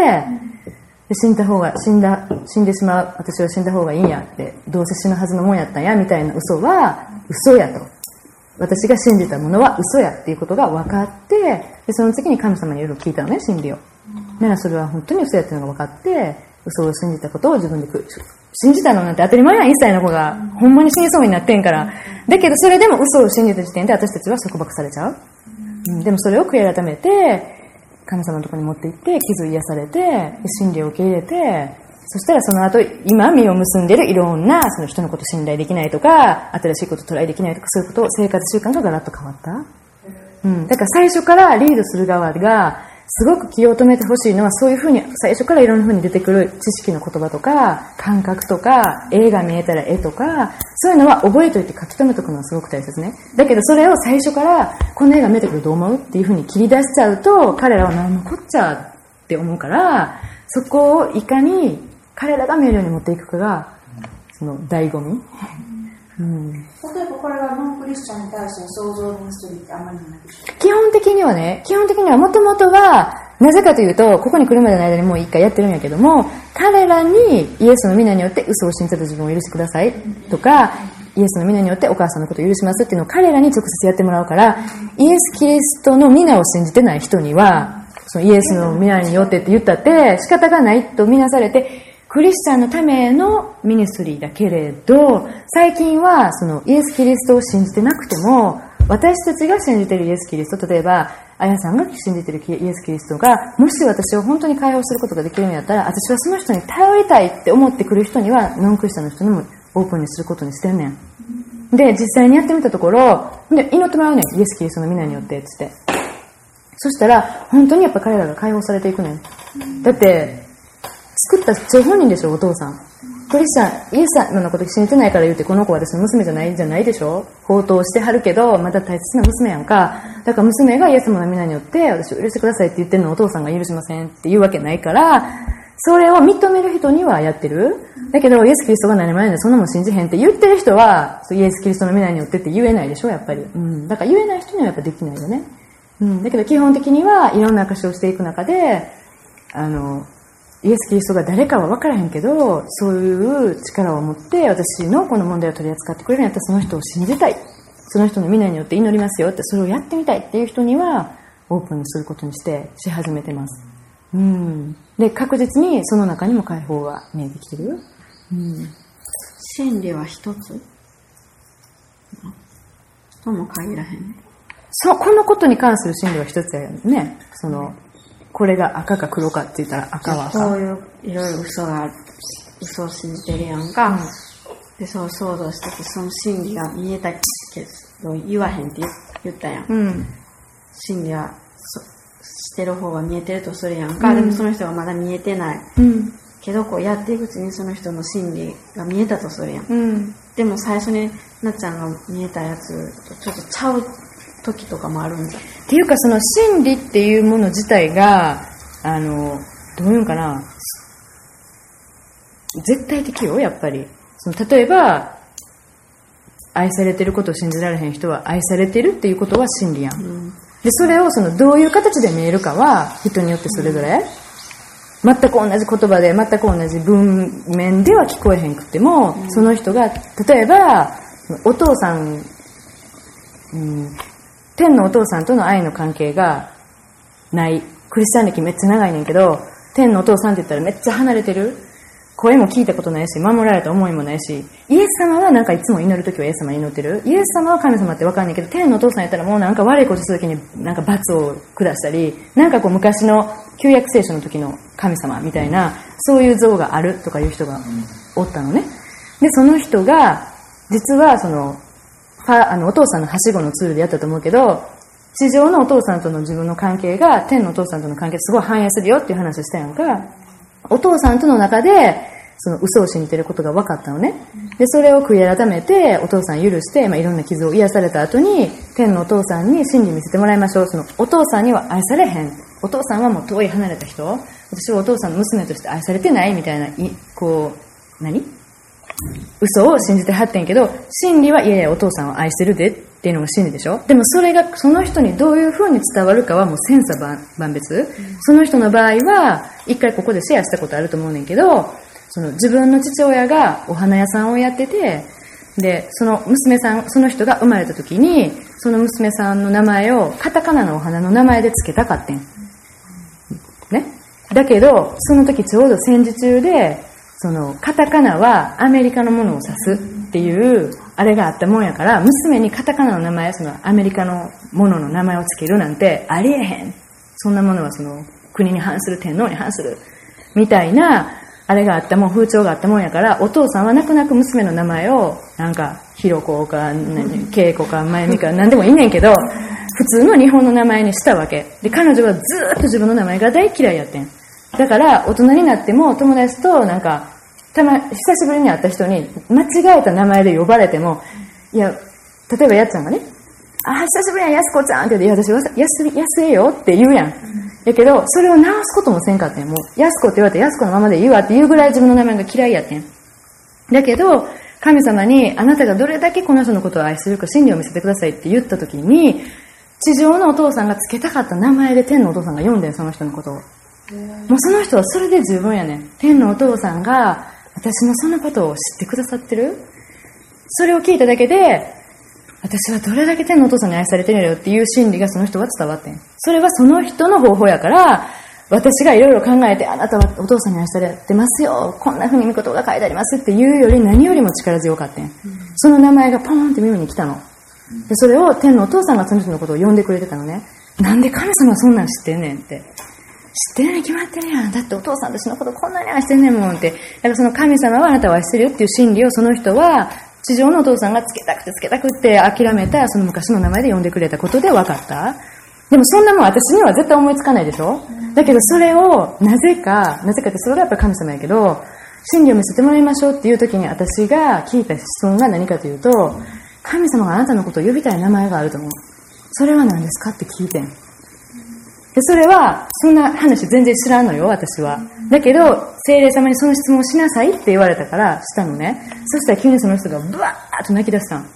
で死んだ方が死んだ死んでしまう私は死んだ方がいいんやってどうせ死ぬはずのもんやったんやみたいな嘘は嘘やと。私が信じたものは嘘やっていうことが分かってでその次に神様にいろいろ聞いたのね真理を。ならそれは本当に嘘やっていうのが分かって嘘を信じたことを自分で信じたのなんて当たり前やん1歳の子が。ほんまに死にそうになってんから。だけどそれでも嘘を信じた時点で私たちは束縛されちゃう、うん、でもそれを悔い改めて神様のところに持って行って傷癒されて真理を受け入れてそしたらその後今実を結んでるいろんなその人のこと信頼できないとか新しいことトライできないとかそういうこと生活習慣がガラッと変わった、うん、だから最初からリードする側がすごく気を止めてほしいのはそういうふうに最初からいろんなふうに出てくる知識の言葉とか感覚とか絵が見えたら絵とかそういうのは覚えといて書き留めとくのはすごく大切ね。だけどそれを最初からこの絵が見えてくるどう思うっていうふうに切り出しちゃうと彼らは何のこっちゃって思うからそこをいかに彼らが見えるように持っていくかがその醍醐味。うん、例えばこれはノンクリスチャンに対しての創造ミニストリーってあんまりないでしょ基本的にはね、基本的にはもともとは、なぜかというと、ここに来るまでの間にもう一回やってるんやけども、彼らにイエスの御名によって嘘を信じた自分を許してくださいとか、イエスの御名によってお母さんのことを許しますっていうのを彼らに直接やってもらうから、イエス・キリストの御名を信じてない人には、そのイエスの御名によってって言ったって仕方がないとみなされて、クリスチャンのためのミニストリーだけれど、最近はそのイエス・キリストを信じてなくても、私たちが信じているイエス・キリスト、例えば、あやさんが信じてるイエス・キリストが、もし私を本当に解放することができるんやったら、私はその人に頼りたいって思ってくる人には、ノンクリスチャンの人にもオープンにすることにしてんねん。で、実際にやってみたところ、で、祈ってもらうねん。イエス・キリストの皆によって、つって。そしたら、本当にやっぱ彼らが解放されていくねん。だって、作った張本人でしょ、お父さん。クリスチャン、イエス様のこと信じてないから言うて、この子は私の娘じゃないじゃないでしょ放蕩してはるけど、また大切な娘やんか。だから娘がイエス様の皆によって、私を許してくださいって言ってるのをお父さんが許しませんって言うわけないから、それを認める人にはやってる。だけど、イエス・キリストが何もないんで、そんなもん信じへんって言ってる人は、イエス・キリストの皆によってって言えないでしょ、やっぱり。うん。だから言えない人にはやっぱできないよね。うん。だけど、基本的にはいろんな証をしていく中で、あの、イエス・キリストが誰かは分からへんけど、そういう力を持って私のこの問題を取り扱ってくれるんやったらその人を信じたい。その人の皆によって祈りますよって、それをやってみたいっていう人には、オープンにすることにしてし始めてます。うん。で、確実にその中にも解放が見えてきてる。うん。真理は一つ？とも限らへん。そう、このことに関する真理は一つやよね。その、これが赤か黒かって言ったら赤は赤。そういういろいろ嘘が、嘘を信じてるやんか。うん、で、そう想像してて、その真理が見えたけど、言わへんって言ったやん。うん、真理は、してる方が見えてるとするやんか。うん、でもその人がまだ見えてない。うん、けど、こうやっていくうちにその人の真理が見えたとするやん。うん、でも最初になっちゃんが見えたやつとちょっとちゃう時とかもあるんじゃっていうかその心理っていうもの自体があのどういうんかな。絶対的よやっぱり。その例えば愛されてることを信じられへん人は愛されてるっていうことは真理やん、うん、でそれをそのどういう形で見えるかは人によってそれぞれ、うん、全く同じ言葉で全く同じ文面では聞こえへんくても、うん、その人が例えばお父さん、うん、天のお父さんとの愛の関係がない。クリスチャン歴めっちゃ長いねんけど、天のお父さんって言ったらめっちゃ離れてる。声も聞いたことないし、守られた思いもないし、イエス様はなんかいつも祈るときはイエス様に祈ってる。イエス様は神様ってわかんないけど、天のお父さんやったらもうなんか悪いことするときになんか罰を下したり、なんかこう昔の旧約聖書の時の神様みたいな、そういう像があるとかいう人がおったのね。で、その人が、実はその、あのお父さんのはしごのツールでやったと思うけど、地上のお父さんとの自分の関係が天のお父さんとの関係すごい反映するよっていう話をしたやんか。お父さんとの中で、その嘘を信じてることが分かったのね。で、それを悔い改めて、お父さん許して、まあ、いろんな傷を癒された後に、天のお父さんに真理見せてもらいましょう。その、お父さんには愛されへん。お父さんはもう遠い離れた人。私はお父さんの娘として愛されてないみたいな、こう、何？嘘を信じてはってんけど、真理はいやいやお父さんを愛してるでっていうのが真理でしょでもそれがその人にどういう風に伝わるかはもう千差万別、うん、その人の場合は、一回ここでシェアしたことあると思うねんけど、その自分の父親がお花屋さんをやってて、で、その娘さん、その人が生まれた時に、その娘さんの名前をカタカナのお花の名前で付けたかってん。ね。だけど、その時ちょうど戦時中で、その、カタカナはアメリカのものを指すっていう、あれがあったもんやから、娘にカタカナの名前、そのアメリカのものの名前を付けるなんてありえへん。そんなものはその、国に反する、天皇に反する。みたいな、あれがあったもん、風潮があったもんやから、お父さんは泣く泣く娘の名前を、なんか、ひろこか、けいこか、まゆみか、なんでもいいねんけど、普通の日本の名前にしたわけ。で、彼女はずっと自分の名前が大嫌いやってん。だから大人になっても友達となんかたま久しぶりに会った人に間違えた名前で呼ばれてもいや例えばやっちゃんがねあ久しぶりややすこちゃんって言っていや私やすやすえよって言うやん。やけどそれを直すこともせんかったん。もうやすこって言われてやすこのままで言うわって言うぐらい自分の名前が嫌いやってん。だけど神様にあなたがどれだけこの人のことを愛してるか真理を見せてくださいって言った時に、地上のお父さんが付けたかった名前で天のお父さんが読んでん、その人のことを。もうその人はそれで十分やねん。天のお父さんが私のそのことを知ってくださってるそれを聞いただけで、私はどれだけ天のお父さんに愛されてるんだよっていう心理がその人は伝わってん。それはその人の方法やから、私がいろいろ考えて、あなたはお父さんに愛されてますよ。こんな風に見事が書いてありますっていうより何よりも力強かったん。うん、その名前がポーンって耳に来たの。で、それを天のお父さんがその人のことを呼んでくれてたのね。なんで神様そんなん知ってんねんって。知ってるに決まってるやん。だってお父さん私のことこんなに愛してんねんもんって。だからその神様はあなたを愛してるよっていう真理をその人は地上のお父さんがつけたくてつけたくって諦めたその昔の名前で呼んでくれたことで分かった。でもそんなもん私には絶対思いつかないでしょ？だけどそれをなぜか、なぜかってそれはやっぱ神様やけど、真理を見せてもらいましょうっていう時に私が聞いた質問が何かというと、神様があなたのことを呼びたい名前があると思う。それは何ですか？って聞いてん。で、それは、そんな話全然知らんのよ、私は。だけど、精霊様にその質問をしなさいって言われたから、したのね。そしたら急にその人がブワーッと泣き出したん。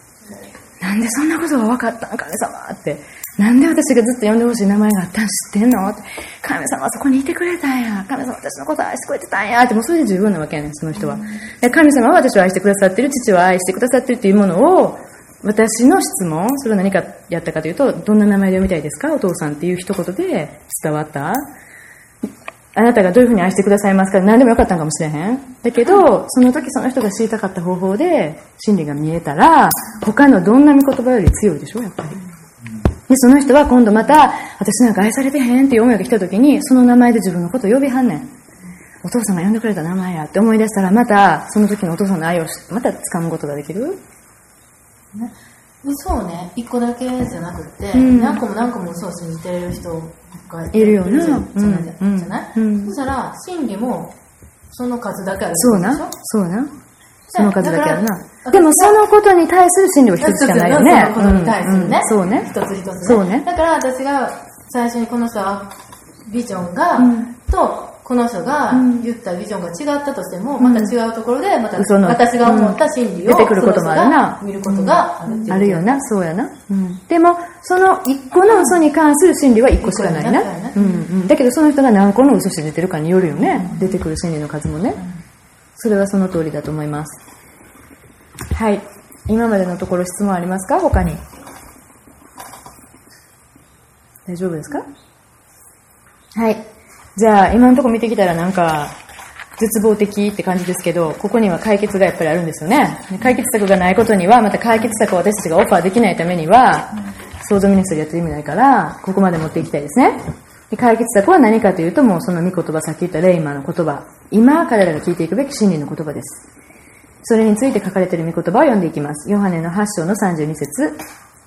なんでそんなことが分かったん神様って。なんで私がずっと呼んでほしい名前があったん知ってんの？って。神様はそこにいてくれたんや。神様私のこと愛してくれてたんや。って、もうそれで十分なわけやねん、その人は。で神様は私を愛してくださってる、父は愛してくださってるっていうものを、私の質問、それは何かやったかというと、どんな名前で読みたいですか？お父さんっていう一言で伝わったあなたがどういうふうに愛してくださいますか？何でもよかったんかもしれへん。だけど、その時その人が知りたかった方法で真理が見えたら、他のどんな見言葉より強いでしょ？やっぱり。で、その人は今度また、私なんか愛されてへんっていう思いが来た時に、その名前で自分のことを呼びはんねん。お父さんが呼んでくれた名前やって思い出したら、また、その時のお父さんの愛をまた掴むことができるね、そうね。一個だけじゃなくて、うん、何個も何個も嘘を信じてる人がいるよね。じゃない、うん、そしたら真理もその数だけあるそうな。そうな。その数だけあるな。でもそのことに対する真理は一つしかないよね。そのことに対するね、そうね。一つ一つね。そうね。だから私が最初にこの人はビジョンが、とこの人が言ったビジョンが違ったとしても、また違うところで、また私が思った真理を、出てくることもあるな。見ることがあるあるよな、そうやな。でも、その一個の嘘に関する真理は一個しかないな。だけどその人が何個の嘘信じてるかによるよね。出てくる真理の数もね。それはその通りだと思います。はい。今までのところ質問ありますか？他に。大丈夫ですか？はい。じゃあ、今のところ見てきたらなんか、絶望的って感じですけど、ここには解決がやっぱりあるんですよね。解決策がないことには、また解決策を私たちがオファーできないためには、想像ミニストリーやってる意味ないから、ここまで持っていきたいですね。で解決策は何かというと、もうその御言葉、さっき言ったレイマーの言葉。今、彼らが聞いていくべき真理の言葉です。それについて書かれている御言葉を読んでいきます。ヨハネの8章の32節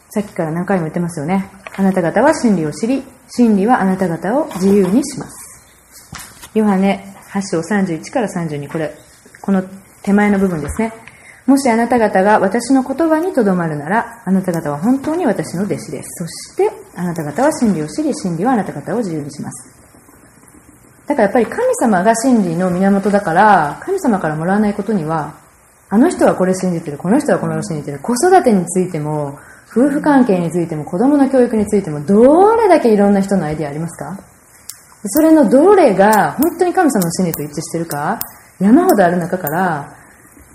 さっきから何回も言ってますよね。あなた方は真理を知り、真理はあなた方を自由にします。ヨハネ8章31から32、これ、この手前の部分ですね。もしあなた方が私の言葉にとどまるなら、あなた方は本当に私の弟子です。そして、あなた方は真理を知り、真理はあなた方を自由にします。だからやっぱり神様が真理の源だから、神様からもらわないことには、あの人はこれ信じてる、この人はこの信じてる、子育てについても、夫婦関係についても、子供の教育についても、どれだけいろんな人のアイデアありますか？それのどれが本当に神様の真理と一致してるか、山ほどある中から、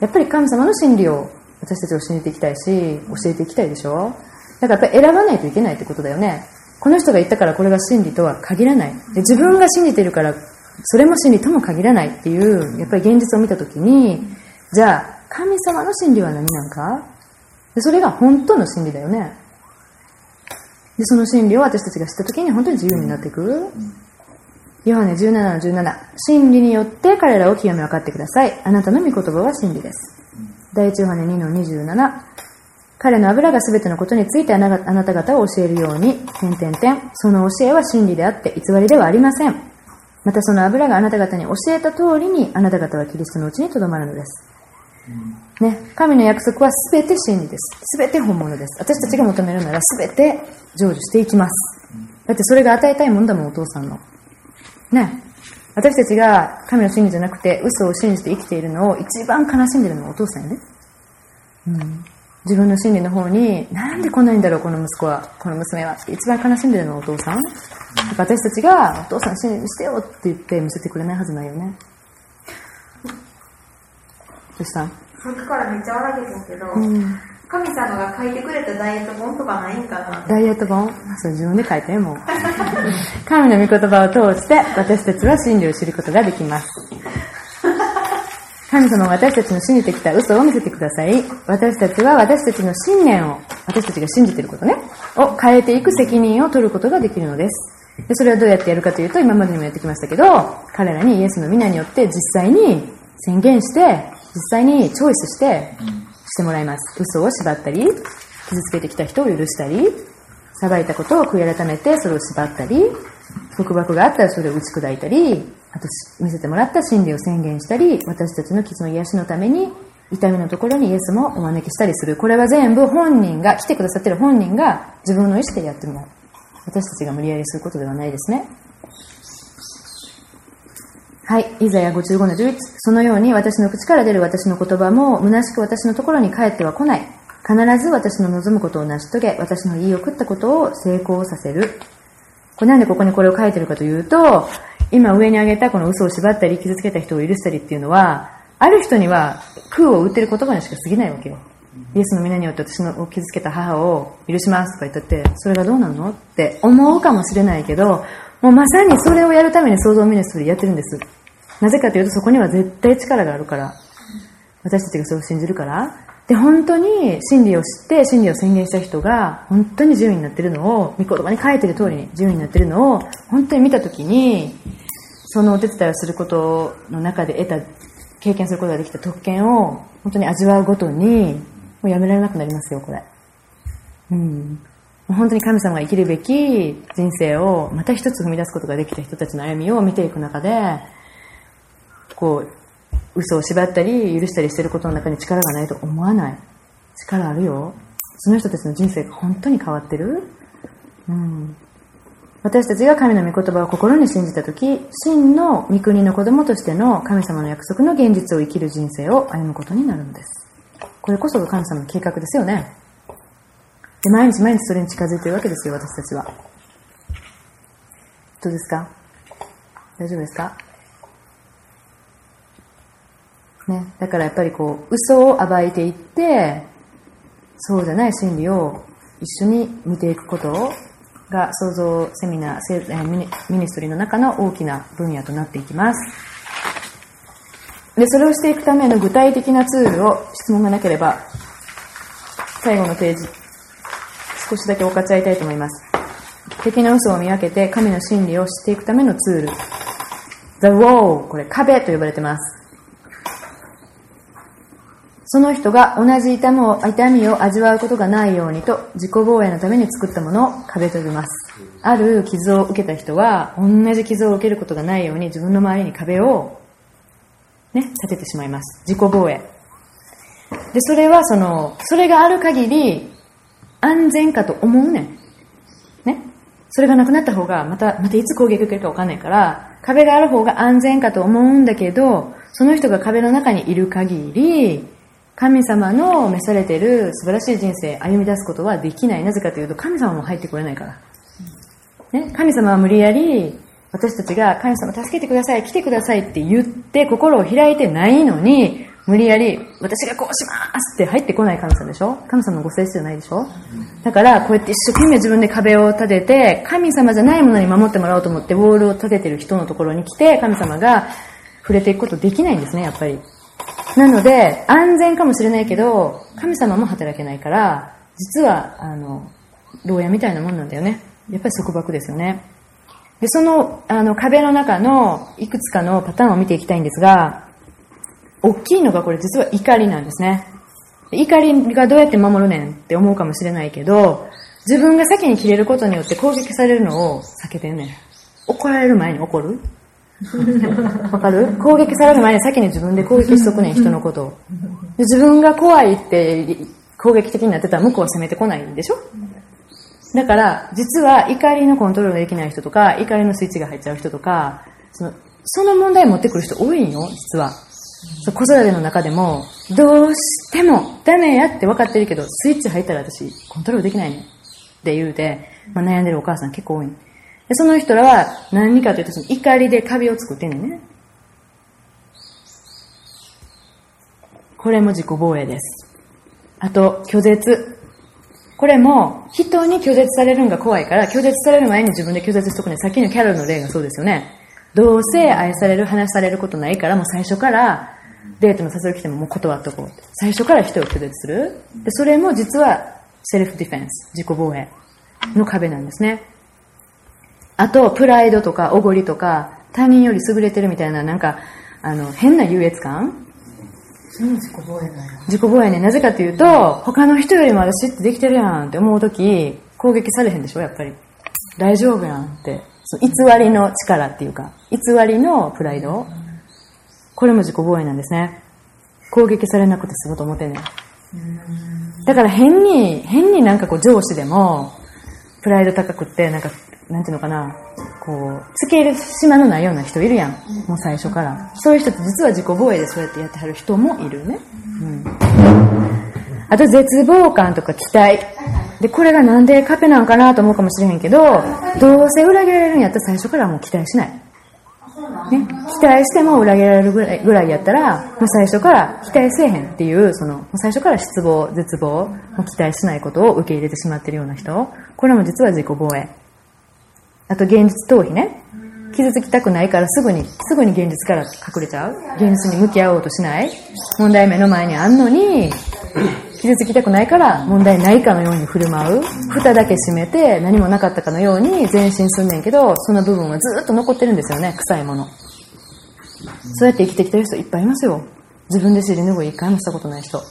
やっぱり神様の真理を私たちを信じていきたいし、教えていきたいでしょ？だからやっぱり選ばないといけないってことだよね。この人が言ったからこれが真理とは限らない。で自分が信じてるから、それも真理とも限らないっていう、やっぱり現実を見たときに、じゃあ、神様の真理は何なのか？でそれが本当の真理だよね。で、その真理を私たちが知ったときに本当に自由になっていく。ヨハネ17の17。真理によって彼らを清め分かってください。あなたの御言葉は真理です。第一ヨハネ2の27。彼の油が全てのことについてあなた方を教えるように、点々点。その教えは真理であって偽りではありません。またその油があなた方に教えた通りに、あなた方はキリストのうちにとどまるのです。ね、神の約束は全て真理です。全て本物です。私たちが求めるなら全て成就していきます。だってそれが与えたいもんだもん、お父さんの。ね。私たちが神の真理じゃなくて嘘を信じて生きているのを一番悲しんでいるのはお父さんやね。うん、自分の心理の方に、なんで来ないんだろう、この息子は、この娘は。一番悲しんでるのはお父さん。私たちが、お父さん心理してよって言って見せてくれないはずないよね。どうした？さっきからめっちゃ笑ってたけど、うん神様が書いてくれたダイエット本とかないんかな？ダイエット本？そう、自分で書いても。神の御言葉を通して私たちは真理を知ることができます。神様は私たちの信じてきた嘘を見せてください。私たちは私たちの信念を、私たちが信じていることね、を変えていく責任を取ることができるのです。でそれはどうやってやるかというと、今までにもやってきましたけど、彼らにイエスの皆によって実際に宣言して、実際にチョイスして、してもらいます。嘘を縛ったり、傷つけてきた人を許したり、裁いたことを悔い改めてそれを縛ったり、束縛があったらそれを打ち砕いたり、あと見せてもらった真理を宣言したり、私たちの傷の癒しのために痛みのところにイエスもお招きしたりする。これは全部本人が、来てくださってる本人が自分の意思でやってもらう。私たちが無理やりすることではないですね。はい。イザヤ55の11。そのように私の口から出る私の言葉も虚しく私のところに帰っては来ない。必ず私の望むことを成し遂げ、私の言い送ったことを成功させる。これなんでここにこれを書いてるかというと、今上に挙げたこの嘘を縛ったり傷つけた人を許したりっていうのは、ある人には空を打ってる言葉にしか過ぎないわけよ。イエスの皆によって私の傷つけた母を許しますとか言ったって、それがどうなのって思うかもしれないけど、もうまさにそれをやるために創造ミニストリーやってるんです。なぜかというとそこには絶対力があるから。私たちがそう信じるから。で、本当に真理を知って真理を宣言した人が本当に自由になってるのを、御言葉に書いてる通りに自由になってるのを本当に見たときに、そのお手伝いをすることの中で得た、経験することができた特権を本当に味わうごとに、もうやめられなくなりますよ、これ。うん。本当に神様が生きるべき人生をまた一つ踏み出すことができた人たちの歩みを見ていく中で、こう、嘘を縛ったり、許したりしてることの中に力がないと思わない。力あるよ。その人たちの人生が本当に変わってる。うん。私たちが神の御言葉を心に信じたとき、真の御国の子供としての神様の約束の現実を生きる人生を歩むことになるのです。これこそが神様の計画ですよね。で、毎日毎日それに近づいてるわけですよ、私たちは。どうですか？大丈夫ですか？ね、だからやっぱりこう、嘘を暴いていって、そうじゃない真理を一緒に見ていくことが創造セミナー、ミニストリーの中の大きな分野となっていきます。で、それをしていくための具体的なツールを質問がなければ、最後のページ、少しだけ分かち合いたいと思います。敵の嘘を見分けて神の真理を知っていくためのツール。The wall これ壁と呼ばれてます。その人が同じ痛みを痛みを味わうことがないようにと自己防衛のために作ったものを壁と呼びます。ある傷を受けた人は同じ傷を受けることがないように自分の周りに壁をね、立ててしまいます。自己防衛。で、それはその、それがある限り安全かと思うねん。ね。それがなくなった方がまた、またいつ攻撃受けるかわかんないから、壁がある方が安全かと思うんだけど、その人が壁の中にいる限り、神様の召されている素晴らしい人生歩み出すことはできない。なぜかというと神様も入ってこれないから。ね、神様は無理やり私たちが神様助けてください、来てくださいって言って心を開いてないのに、無理やり私がこうしますって入ってこない神様でしょ？神様のご性質じゃないでしょ？だからこうやって一生懸命自分で壁を立てて、神様じゃないものに守ってもらおうと思ってウォールを立ててる人のところに来て、神様が触れていくことできないんですね、やっぱり。なので、安全かもしれないけど、神様も働けないから、実は、あの、牢屋みたいなもんなんだよね。やっぱり束縛ですよね。で、その、あの、壁の中のいくつかのパターンを見ていきたいんですが、大きいのがこれ実は怒りなんですね。怒りがどうやって守るねんって思うかもしれないけど、自分が先に切れることによって攻撃されるのを避けてんね。怒られる前に怒るわかる？攻撃される前に先に自分で攻撃しとくねん、人のことを。自分が怖いって攻撃的になってたら向こうは攻めてこないんでしょ？だから、実は怒りのコントロールができない人とか、怒りのスイッチが入っちゃう人とか、そのその問題持ってくる人多いんよ、実は。子育ての中でも、どうしてもダメやって分かってるけど、スイッチ入ったら私コントロールできないねって言うて、まあ、悩んでるお母さん結構多い。でその人らは何かというとその怒りで壁を作ってんねんね。これも自己防衛です。あと、拒絶。これも、人に拒絶されるのが怖いから、拒絶される前に自分で拒絶しとくね。さっきのキャロルの例がそうですよね。どうせ愛される、話されることないから、もう最初から、デートの誘い来てももう断っとこう。最初から人を拒絶する。で、それも実は、セルフディフェンス、自己防衛の壁なんですね。あと、プライドとか、おごりとか、他人より優れてるみたいな、なんか、あの、変な優越感？自己防衛なんや。自己防衛ね。なぜかというと、他の人よりも私ってできてるやんって思うとき、攻撃されへんでしょ、やっぱり。大丈夫やんって。偽りの力っていうか、偽りのプライド。これも自己防衛なんですね。攻撃されなくて済むと思ってね。だから変に、変になんかこう上司でも、プライド高くって、なんか、なんていうのかな、こう、つける島のないような人いるやん。もう最初から。そういう人って実は自己防衛でそうやってやってはる人もいるね。うん。あと絶望感とか期待。で、これがなんでカフェなんかなと思うかもしれへんけど、どうせ裏切られるんやったら最初からもう期待しない。ね、期待しても裏切られるぐらいぐらいやったら、もう最初から期待せえへんっていう、その、もう最初から失望、絶望、もう期待しないことを受け入れてしまってるような人、これも実は自己防衛。あと現実逃避ね。傷つきたくないからすぐに、すぐに現実から隠れちゃう。現実に向き合おうとしない。問題目の前にあんのに、傷つきたくないから問題ないかのように振る舞う。蓋だけ閉めて何もなかったかのように前進すんねんけど、その部分はずっと残ってるんですよね、臭いもの。そうやって生きてきてる人いっぱいいますよ。自分で尻拭い一回もしたことない人。いっ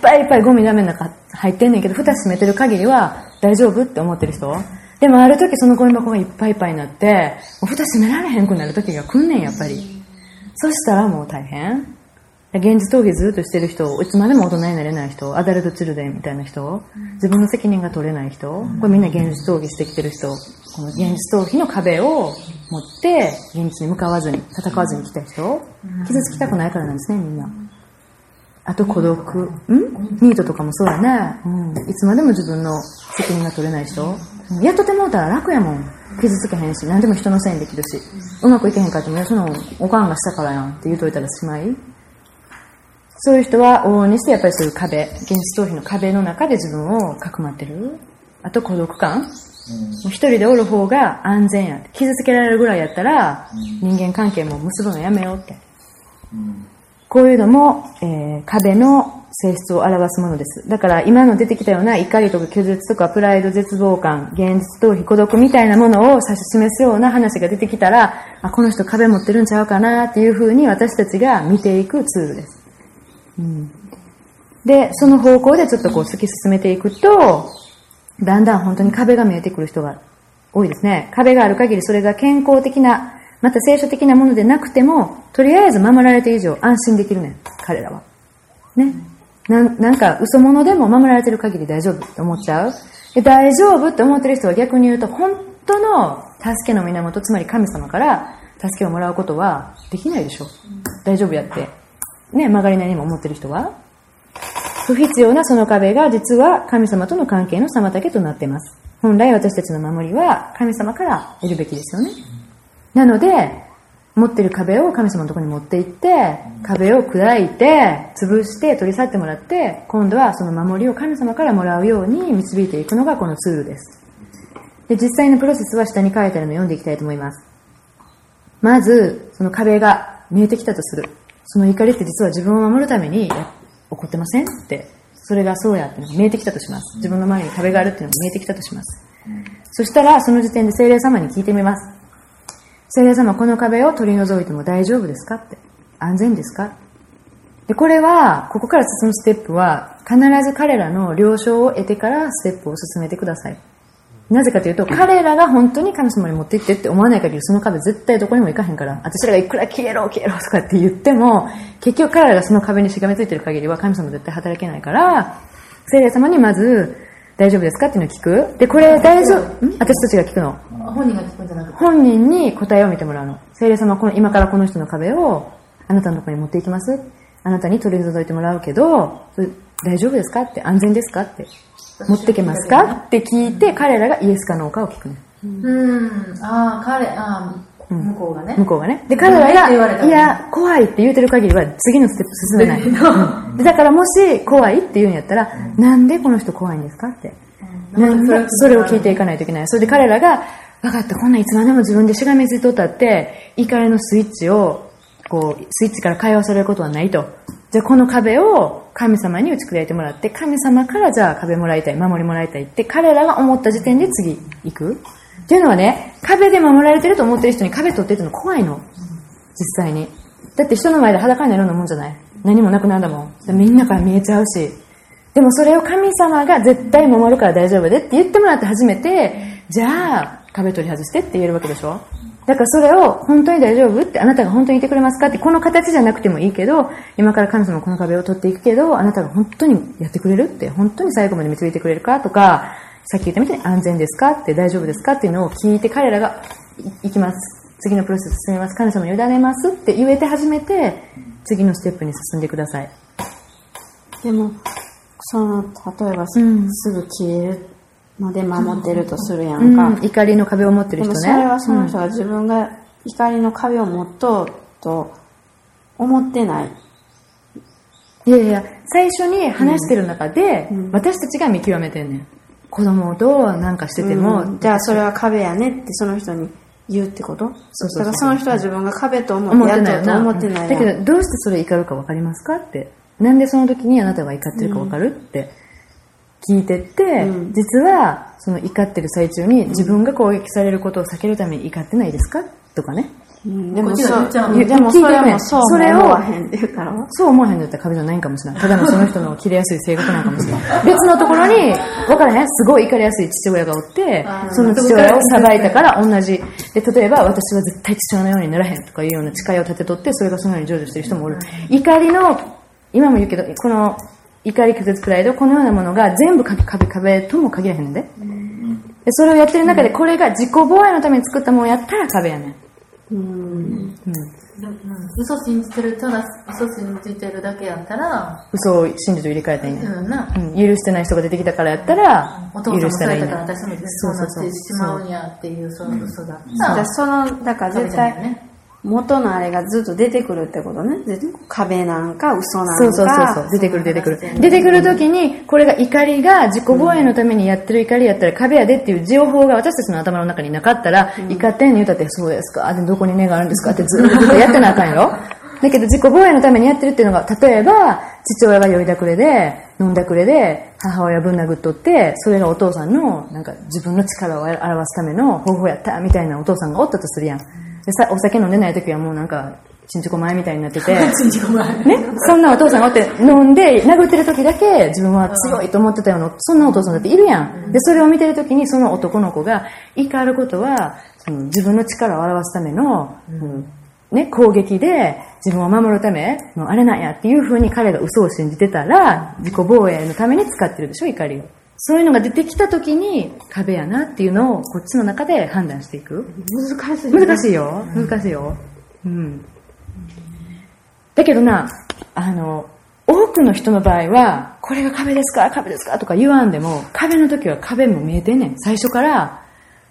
ぱいいっぱいゴミダメの中入ってんねんけど、蓋閉めてる限りは大丈夫って思ってる人。でもある時そのゴミ箱がいっぱいいっぱいになって、もう蓋閉められへんくなる時が来んねん、やっぱり。そしたらもう大変。現実逃避ずっとしてる人、いつまでも大人になれない人、アダルトチルデンみたいな人、自分の責任が取れない人、これみんな現実逃避してきてる人、この現実逃避の壁を持って、現実に向かわずに、戦わずに来た人、傷つきたくないからなんですね、みんな。あと孤独。ん？ニートとかもそうやね。うん。いつまでも自分の責任が取れない人。やっとてもうたら楽やもん。傷つけへんし、何でも人のせいにできるし。うまくいけへんかっても、その、おかんがしたからやんって言うといたらしまい。そういう人は往々にしてやっぱりそういう壁、現実逃避の壁の中で自分をかくまってる。あと孤独感。一、うん、人でおる方が安全や。傷つけられるぐらいやったら、人間関係も結ぶのやめようって。うん、こういうのも、えー、壁の性質を表すものです。だから今の出てきたような怒りとか拒絶とかプライド、絶望感、現実逃避、孤独みたいなものを指し示すような話が出てきたら、あ、この人壁持ってるんちゃうかなっていうふうに私たちが見ていくツールです。うん、で、その方向でちょっとこう突き進めていくと、だんだん本当に壁が見えてくる人が多いですね。壁がある限りそれが健康的な、また聖書的なものでなくても、とりあえず守られて以上安心できるね彼らは。ね。ななんか嘘物でも守られてる限り大丈夫って思っちゃう？で大丈夫って思ってる人は逆に言うと、本当の助けの源、つまり神様から助けをもらうことはできないでしょ。大丈夫やってね、曲がりなりにも思ってる人は、不必要なその壁が実は神様との関係の妨げとなっています。本来私たちの守りは神様から得るべきですよね。なので、持ってる壁を神様のところに持って行って、壁を砕いて、潰して取り去ってもらって、今度はその守りを神様からもらうように導いていくのがこのツールです。で、実際のプロセスは下に書いてあるのを読んでいきたいと思います。まず、その壁が見えてきたとする。その怒りって実は自分を守るために起こってませんって、それがそうやって見えてきたとします。自分の前に壁があるっていうのが見えてきたとします。そしたら、その時点で精霊様に聞いてみます。精霊様、この壁を取り除いても大丈夫ですかって。安全ですか？で、これは、ここから進むステップは、必ず彼らの了承を得てからステップを進めてください。なぜかというと、彼らが本当に神様に持って行ってって思わない限り、その壁絶対どこにも行かへんから、私らがいくら消えろ、消えろとかって言っても、結局彼らがその壁にしがみついてる限りは神様絶対働けないから、聖霊様にまず、大丈夫ですか？っていうのを聞く。で、これ大丈夫、私たちが聞くの。本人が聞くんじゃなくて。本人に答えを見てもらうの。聖霊様、この今からこの人の壁をあなたのところに持っていきますあなたに取り除いてもらうけど、大丈夫ですか？って安全ですか？って持ってけますか？って聞いて彼らがイエスかノーかを聞くの。うん。ああ、彼、ああ、向こうがね。向こうがね。で、彼らが、のいや、怖いって言うてる限りは次のステップ進めない。だからもし怖いって言うんやったら、なんでこの人怖いんですかって。なんでそれを聞いていかないといけない。それで彼らが、分かった、こんなんいつまでも自分でしがみついとったって、怒りのスイッチを、こう、スイッチから解放されることはないと。じゃあこの壁を神様に打ち砕いてもらって、神様からじゃあ壁もらいたい、守りもらいたいって、彼らが思った時点で次行く。っていうのはね、壁で守られてると思ってる人に壁取ってるの怖いの。実際に。だって人の前で裸になるようなもんじゃない何もなくなるんだもん。みんなから見えちゃうし。でもそれを神様が絶対守るから大丈夫でって言ってもらって初めて、じゃあ壁取り外してって言えるわけでしょだからそれを本当に大丈夫ってあなたが本当にいてくれますかってこの形じゃなくてもいいけど、今から神様この壁を取っていくけど、あなたが本当にやってくれるって、本当に最後まで導いてくれるかとか、さっき言ったみたいに安全ですかって大丈夫ですかっていうのを聞いて彼らがい行きます。次のプロセス進めます。神様に委ねますって言えて初めて、次のステップに進んでください。でも、その、例えば、うんすぐ消えるまで守ってるとするやんか。うん、怒りの壁を持ってる人ね。でもそれはその人が自分が怒りの壁を持っとうと思ってない。いやいや、最初に話してる中で、うん私たちが見極めてんねん。子供となんかしてても、うんじゃあそれは壁やねってその人に言うってこと？そうそうそうだからその人は自分が壁と思思っって。やっと思ってないだけど、どうしてそれ怒るか分かりますかって。なんでその時にあなたが怒ってるか分かる、って聞いてって、うん実は、その怒ってる最中に自分が攻撃されることを避けるために怒ってないですか？とかね。うんでもそうでもそれもそうそれを思わへんって言うからそう思わへんのやったら壁じゃないんかもしれない。ただのその人の切れやすい性格なんかもしれない。別のところに、分からへん、すごい怒りやすい父親がおってその父親を裁いたから同じ。で、例えば私は絶対父親のようにならへんとかいうような誓いを立てとって、それがそのように成就してる人もおる。怒りの、今も言うけど、この怒り、拒絶、プライド、このようなものが全部壁、壁、壁とも限らへんで。で、それをやってる中で、これが自己防衛のために作ったもんやったら壁やねん。うんうん。嘘信じてる、ただ嘘信じてるだけやったら、嘘を真実と入れ替えたらいいねん。うんな。うん、許してない人が出てきたからやったら、お父許さんもそうから私もそうなってしまうんやっていうその嘘が。だからそのだから絶対ね。元のあれがずっと出てくるってことね壁なんか嘘なんかそうそうそう。出てくる出てくる。出てくるときに、これが怒りが自己防衛のためにやってる怒りやったら壁やでっていう情報が私たちの頭の中になかったら、怒ってんの言うたって、そうですか。で、どこに根があるんですか？ってずっとやってなあかんやろ だけど自己防衛のためにやってるっていうのが、例えば、父親が酔いだくれで、飲んだくれで、母親ぶん殴っとって、それがお父さんの、なんか自分の力を表すための方法やった、みたいなお父さんがおったとするやん。でさ、お酒飲んでない時はもうなんか、ちんちこ前みたいになってて、ね、そんなお父さんがおって飲んで殴ってる時だけ自分は強いと思ってたような、そんなお父さんだっているやん。で、それを見てる時にその男の子が怒ることは、その自分の力を表すための、うんね、攻撃で自分を守るためのあれなんやっていう風に彼が嘘を信じてたら、自己防衛のために使ってるでしょ、怒りを。そういうのが出てきた時に壁やなっていうのをこっちの中で判断していく。難しい難しいよ。難しいよ。うん。だけどな、あの、多くの人の場合は、これが壁ですか？壁ですか？とか言わんでも、壁の時は壁も見えてんねん。最初から、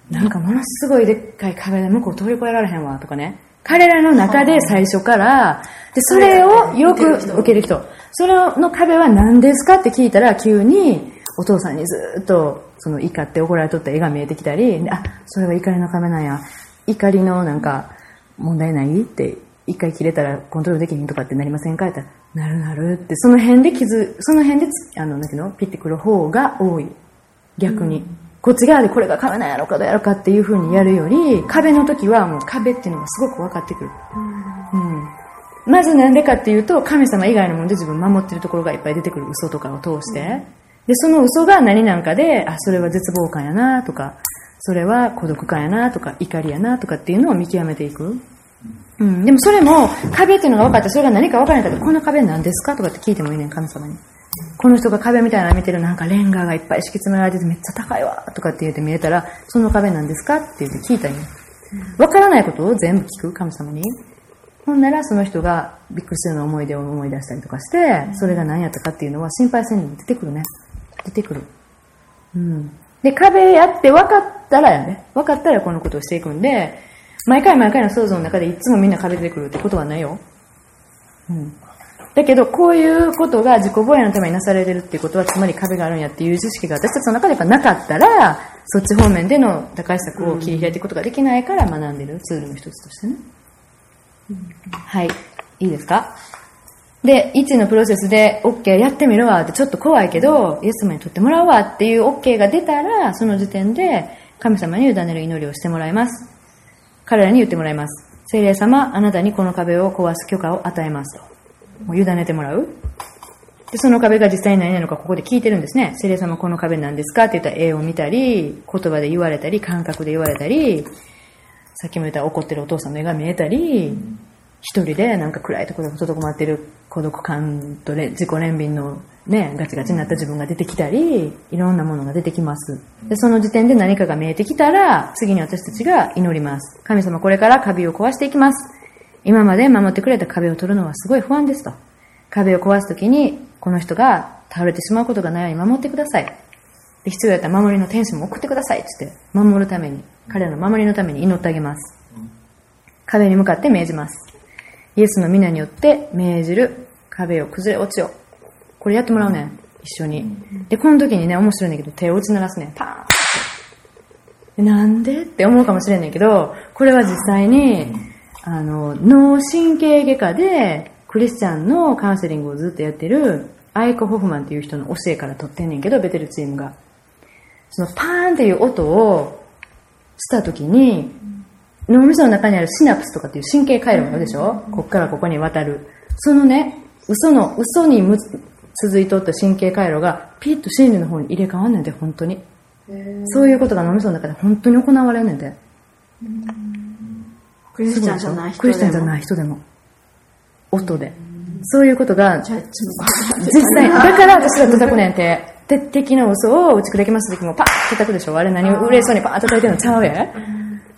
なんかものすごいでっかい壁で向こう通り越えられへんわとかね。彼らの中で最初から、で、それをよく受ける人。それの壁は何ですか？って聞いたら、急にお父さんにずっと、その怒って怒られとった絵が見えてきたり、あ、それは怒りの壁なんや。怒りのなんか、問題ないって、一回切れたらコントロールできひんとかってなりませんか？ってなるなるって、その辺で傷、その辺でつ、あの、なんていうの？ピッてくる方が多い。逆に。こっち側でこれが壁なんやろかどうやろかっていう風にやるより、壁の時はもう壁っていうのがすごく分かってくる。うん。まずなんでかっていうと、神様以外のもので自分守ってるところがいっぱい出てくる嘘とかを通して、で、その嘘が何なんかで、あ、それは絶望感やなとか、それは孤独感やなとか、怒りやなとかっていうのを見極めていく。うん。でもそれも、壁っていうのが分かって、それが何か分からないから、この壁何ですかとかって聞いてもいいねん、神様に。この人が壁みたいなの見てるなんかレンガがいっぱい敷き詰められててめっちゃ高いわとかって言って見えたら、その壁なんですかって言って聞いたんよ。分からないことを全部聞く、神様に。ほんならその人がびっくりするような思い出を思い出したりとかして、それが何やったかっていうのは心配せんでも出てくるね。出てくる。うん。で、壁やって分かったらやね。分かったらこのことをしていくんで、毎回毎回の想像の中でいつもみんな壁出てくるってことはないよ。うん。だけど、こういうことが自己防衛のためになされてるっていうことは、つまり壁があるんやっていう知識が私たちの中でやっぱなかったら、そっち方面での高い策を切り開いていくことができないから学んでるツールの一つとしてね。はい。いいですか？で、1のプロセスで OK やってみるわってちょっと怖いけど、イエス様に取ってもらうわっていう OK が出たら、その時点で神様に委ねる祈りをしてもらいます。彼らに言ってもらいます。聖霊様、あなたにこの壁を壊す許可を与えますと。もう委ねてもらう。で、その壁が実際に何なのかここで聞いてるんですね。聖霊様この壁なんですか？って言ったら絵を見たり、言葉で言われたり、感覚で言われたり、さっきも言った怒ってるお父さんの絵が見えたり、一人でなんか暗いところでとどまってる孤独感と自己憐憫のね、ガチガチになった自分が出てきたり、いろんなものが出てきます。で、その時点で何かが見えてきたら、次に私たちが祈ります。神様これから壁を壊していきます。今まで守ってくれた壁を取るのはすごい不安ですと。壁を壊すときに、この人が倒れてしまうことがないように守ってください。で必要だったら守りの天使も送ってくださいって言って、守るために、彼らの守りのために祈ってあげます。壁に向かって命じます。イエスの皆によって命じる壁を崩れ落ちよ。これやってもらうねん。一緒に。で、この時にね、面白いんだけど、手を打ち鳴らすねん。パーンなんでって思うかもしれないけど、これは実際に、あの、脳神経外科で、クリスチャンのカウンセリングをずっとやってる、アイコ・ホフマンっていう人の教えから取ってんねんけど、ベテルチームが。そのパーンっていう音をした時に、脳みその中にあるシナプスとかっていう神経回路があるでしょ？こっからここに渡る。そのね、嘘の、嘘に続いとった神経回路がピッと真理の方に入れ替わんねんで、本当に。そういうことが脳みその中で本当に行われんねんで。クリスチャンじゃない人でも。クリスチャンじゃない人でも。音で。そういうことが、実際、だから私が叩くねんて。で、敵の嘘を打ち砕けます時もパーッ叩くでしょあれ何を嬉しそうにパーッ叩いてるのちゃうや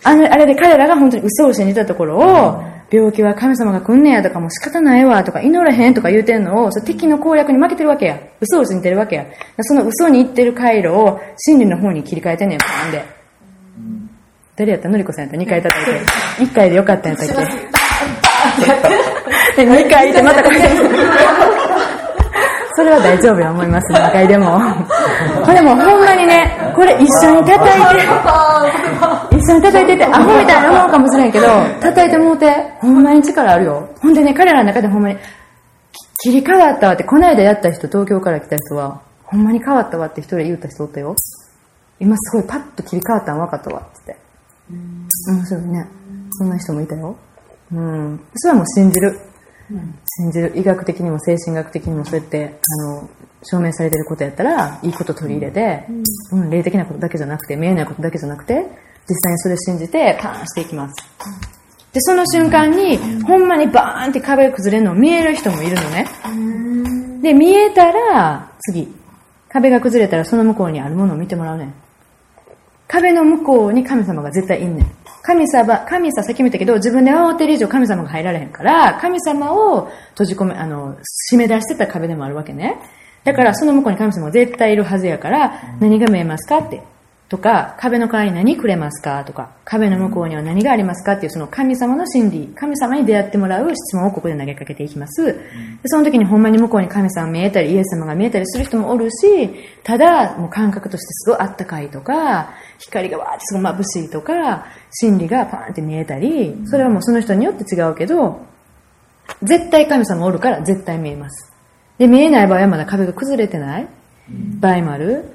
あの、あれで彼らが本当に嘘を信じたところを、病気は神様が来んねやとかもう仕方ないわとか祈れへんとか言うてんのを、そ敵の攻略に負けてるわけや。嘘を信じてるわけや。その嘘に言ってる回路を真理の方に切り替えてんねん、パーンで。誰やったの？りこさんやった。2回叩いて。1回でよかったんやったっけ？で、2回でまたかけそれは大丈夫や思います、2回でも。これもほんまにね、これ一緒に叩いて、一緒に叩いてて、アホみたいな思うかもしれんけど、叩いてもうて、ほんまに力あるよ。ほんでね、彼らの中でほんまに、切り替わったわって、この間やった人、東京から来た人は、ほんまに変わったわって一人言った人おったよ。今すごいパッと切り替わったん分かったわって。面白いね。そんな人もいたよ。うん。それはもう信じる。信じる。医学的にも精神学的にもそうやって、あの、証明されてることやったら、いいこと取り入れて、うん、霊的なことだけじゃなくて、見えないことだけじゃなくて、実際にそれ信じて、パーンしていきます。で、その瞬間に、ほんまにバーンって壁崩れるのを見える人もいるのね。で、見えたら、次。壁が崩れたらその向こうにあるものを見てもらうね。壁の向こうに神様が絶対いんねん。神様、神様、さっきも言ったけど、自分で慌てる以上神様が入られへんから、神様を閉じ込め、あの、締め出してた壁でもあるわけね。だから、その向こうに神様が絶対いるはずやから、何が見えますかって。とか、壁の代わりに何くれますか？とか、壁の向こうには何がありますかっていう、その神様の真理、神様に出会ってもらう質問をここで投げかけていきます。でその時にほんまに向こうに神様が見えたり、イエス様が見えたりする人もおるし、ただ、もう感覚としてすごいあったかいとか、光がわーってすごい眩しいとか、真理がパーンって見えたり、それはもうその人によって違うけど、絶対神様おるから絶対見えます。で、見えない場合はまだ壁が崩れてない場合もある。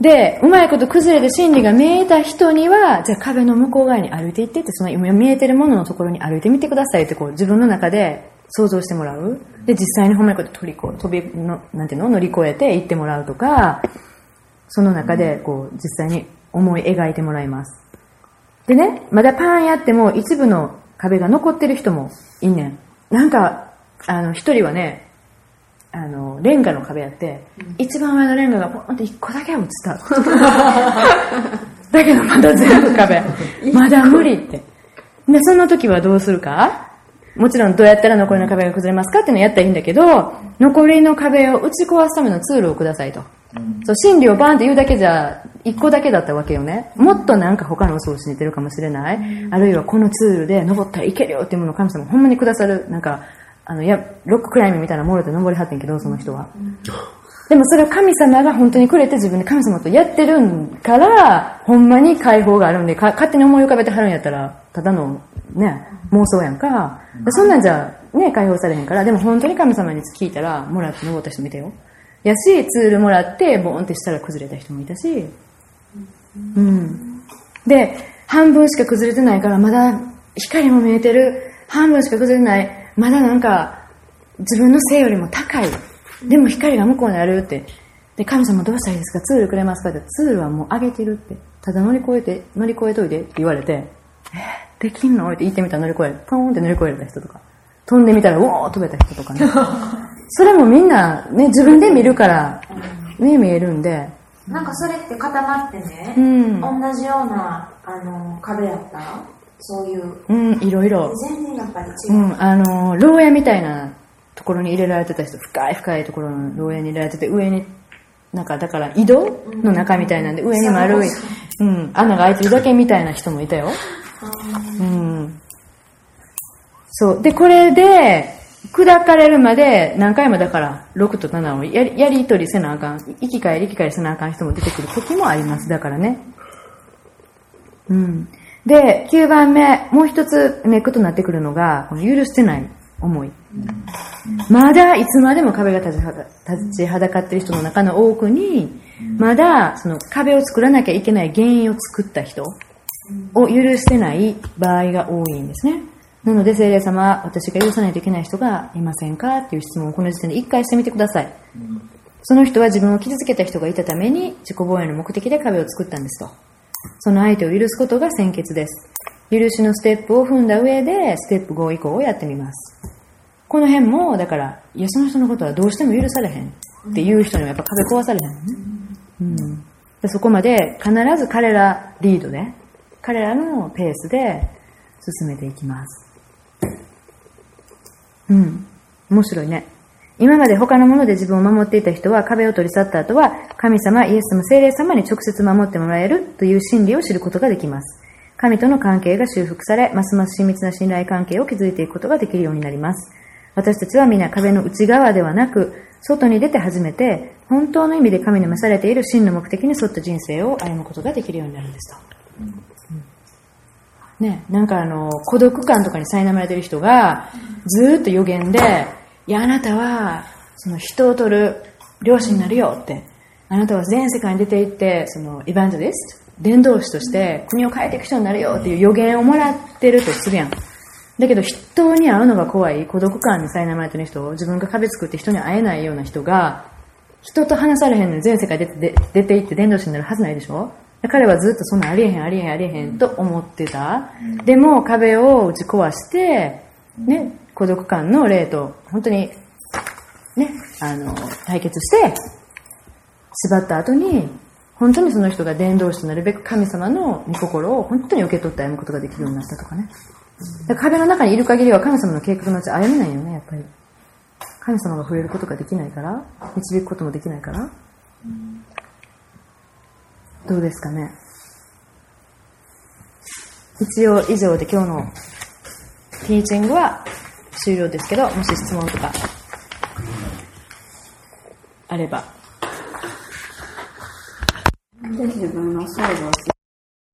で、うまいこと崩れて真理が見えた人には、じゃあ壁の向こう側に歩いていってって、その今見えてるもののところに歩いてみてくださいってこう自分の中で想像してもらう。で、実際にほんまにこう飛び飛びの、なんていうの？乗り越えて行ってもらうとか、その中でこう実際に思い描いてもらいます。でね、まだパーンやっても一部の壁が残ってる人もいんねん。なんか、あの、一人はね、あの、レンガの壁やって、うん、一番上のレンガがポンって一個だけ落ちた。だけどまだ全部壁。まだ無理って。で、その時はどうするか？もちろんどうやったら残りの壁が崩れますかっていうのをやったらいいんだけど、残りの壁を打ち壊すためのツールをくださいと。そう、真理をバーンって言うだけじゃ、一個だけだったわけよね。もっとなんか他の嘘を信じてるかもしれない。あるいはこのツールで登ったらいけるよっていうものを神様ほんまにくださる、なんか、あの、や、ロッククライミングみたいなもので登りはってんけど、その人は。でもそれは神様が本当にくれて自分で神様とやってるんから、ほんまに解放があるんで、勝手に思い浮かべてはるんやったら、ただのね、妄想やんか。そんなんじゃ、ね、解放されへんから、でも本当に神様に聞いたら、もらって登った人見たよ。やし、ツールもらって、ボーンってしたら崩れた人もいたし、うん。で、半分しか崩れてないから、まだ光も見えてる。半分しか崩れない。まだなんか、自分の性よりも高い。でも光が向こうにあるって。で、神様どうしたらいいですか？ツールくれますか？って。ツールはもう上げてるって。ただ乗り越えて、乗り越えといてって言われて、えー、できんの？って言ってみたら乗り越える。ポーンって乗り越えた人とか。飛んでみたら、おー飛べた人とかね。それもみんな、ね、自分で見るから、ね、見えるんで。なんかそれって固まってね、うん、同じような、あの、壁やった？そういう。うん、いろいろ。全然やっぱり違う。うん、あの、牢屋みたいなところに入れられてた人、深い深いところの牢屋に入れられてて、上に、なんかだから井戸の中みたいなんで、上に丸い、うん、穴が開いてるだけみたいな人もいたよ。うん。そう。で、これで、砕かれるまで何回もだから6と7をやりやり取りせなあかん。生き返り生き返りせなあかん人も出てくる時もあります。だからね。うん。で、9番目、もう一つネックとなってくるのが、この許してない思い。まだいつまでも壁が立ちはだかっている人の中の多くに、まだその壁を作らなきゃいけない原因を作った人を許してない場合が多いんですね。なので、聖霊様、私が許さないといけない人がいませんかっていう質問をこの時点で一回してみてください。その人は自分を傷つけた人がいたために自己防衛の目的で壁を作ったんですと。その相手を許すことが先決です。許しのステップを踏んだ上で、ステップ5以降をやってみます。この辺も、だから、いや、その人のことはどうしても許されへんっていう人にはやっぱ壁壊されへんね。うん。でそこまで必ず彼らリードで、彼らのペースで進めていきます。うん。面白いね。今まで他のもので自分を守っていた人は壁を取り去った後は神様、イエス様、聖霊様に直接守ってもらえるという真理を知ることができます。神との関係が修復され、ますます親密な信頼関係を築いていくことができるようになります。私たちは皆壁の内側ではなく、外に出て初めて、本当の意味で神に召されている真の目的に沿った人生を歩むことができるようになるんですと。うんね、なんかあの、孤独感とかに苛まれてる人が、ずっと予言で、や、あなたは、その人を取る漁師になるよって。あなたは全世界に出て行って、その、エヴァンジェリスト、伝道師として国を変えていく人になるよっていう予言をもらってるとするやん。だけど人に会うのが怖い、孤独感に苛まれてる人、自分が壁作って人に会えないような人が、人と話されへんのに全世界出て出て行って伝道師になるはずないでしょ？彼はずっとそんなありえへんありえへんありえへんと思ってた。でも壁を打ち壊して、ね、孤独感の霊と、本当に、ね、あの、対決して、縛った後に、本当にその人が伝道師となるべく神様の御心を本当に受け取って歩むことができるようになったとかね。だから壁の中にいる限りは神様の計画のうち歩めないよね、やっぱり。神様が触れることができないから、導くこともできないから。どうですかね。一応以上で今日のティーチングは終了ですけど、もし質問とかあれば。自分の想像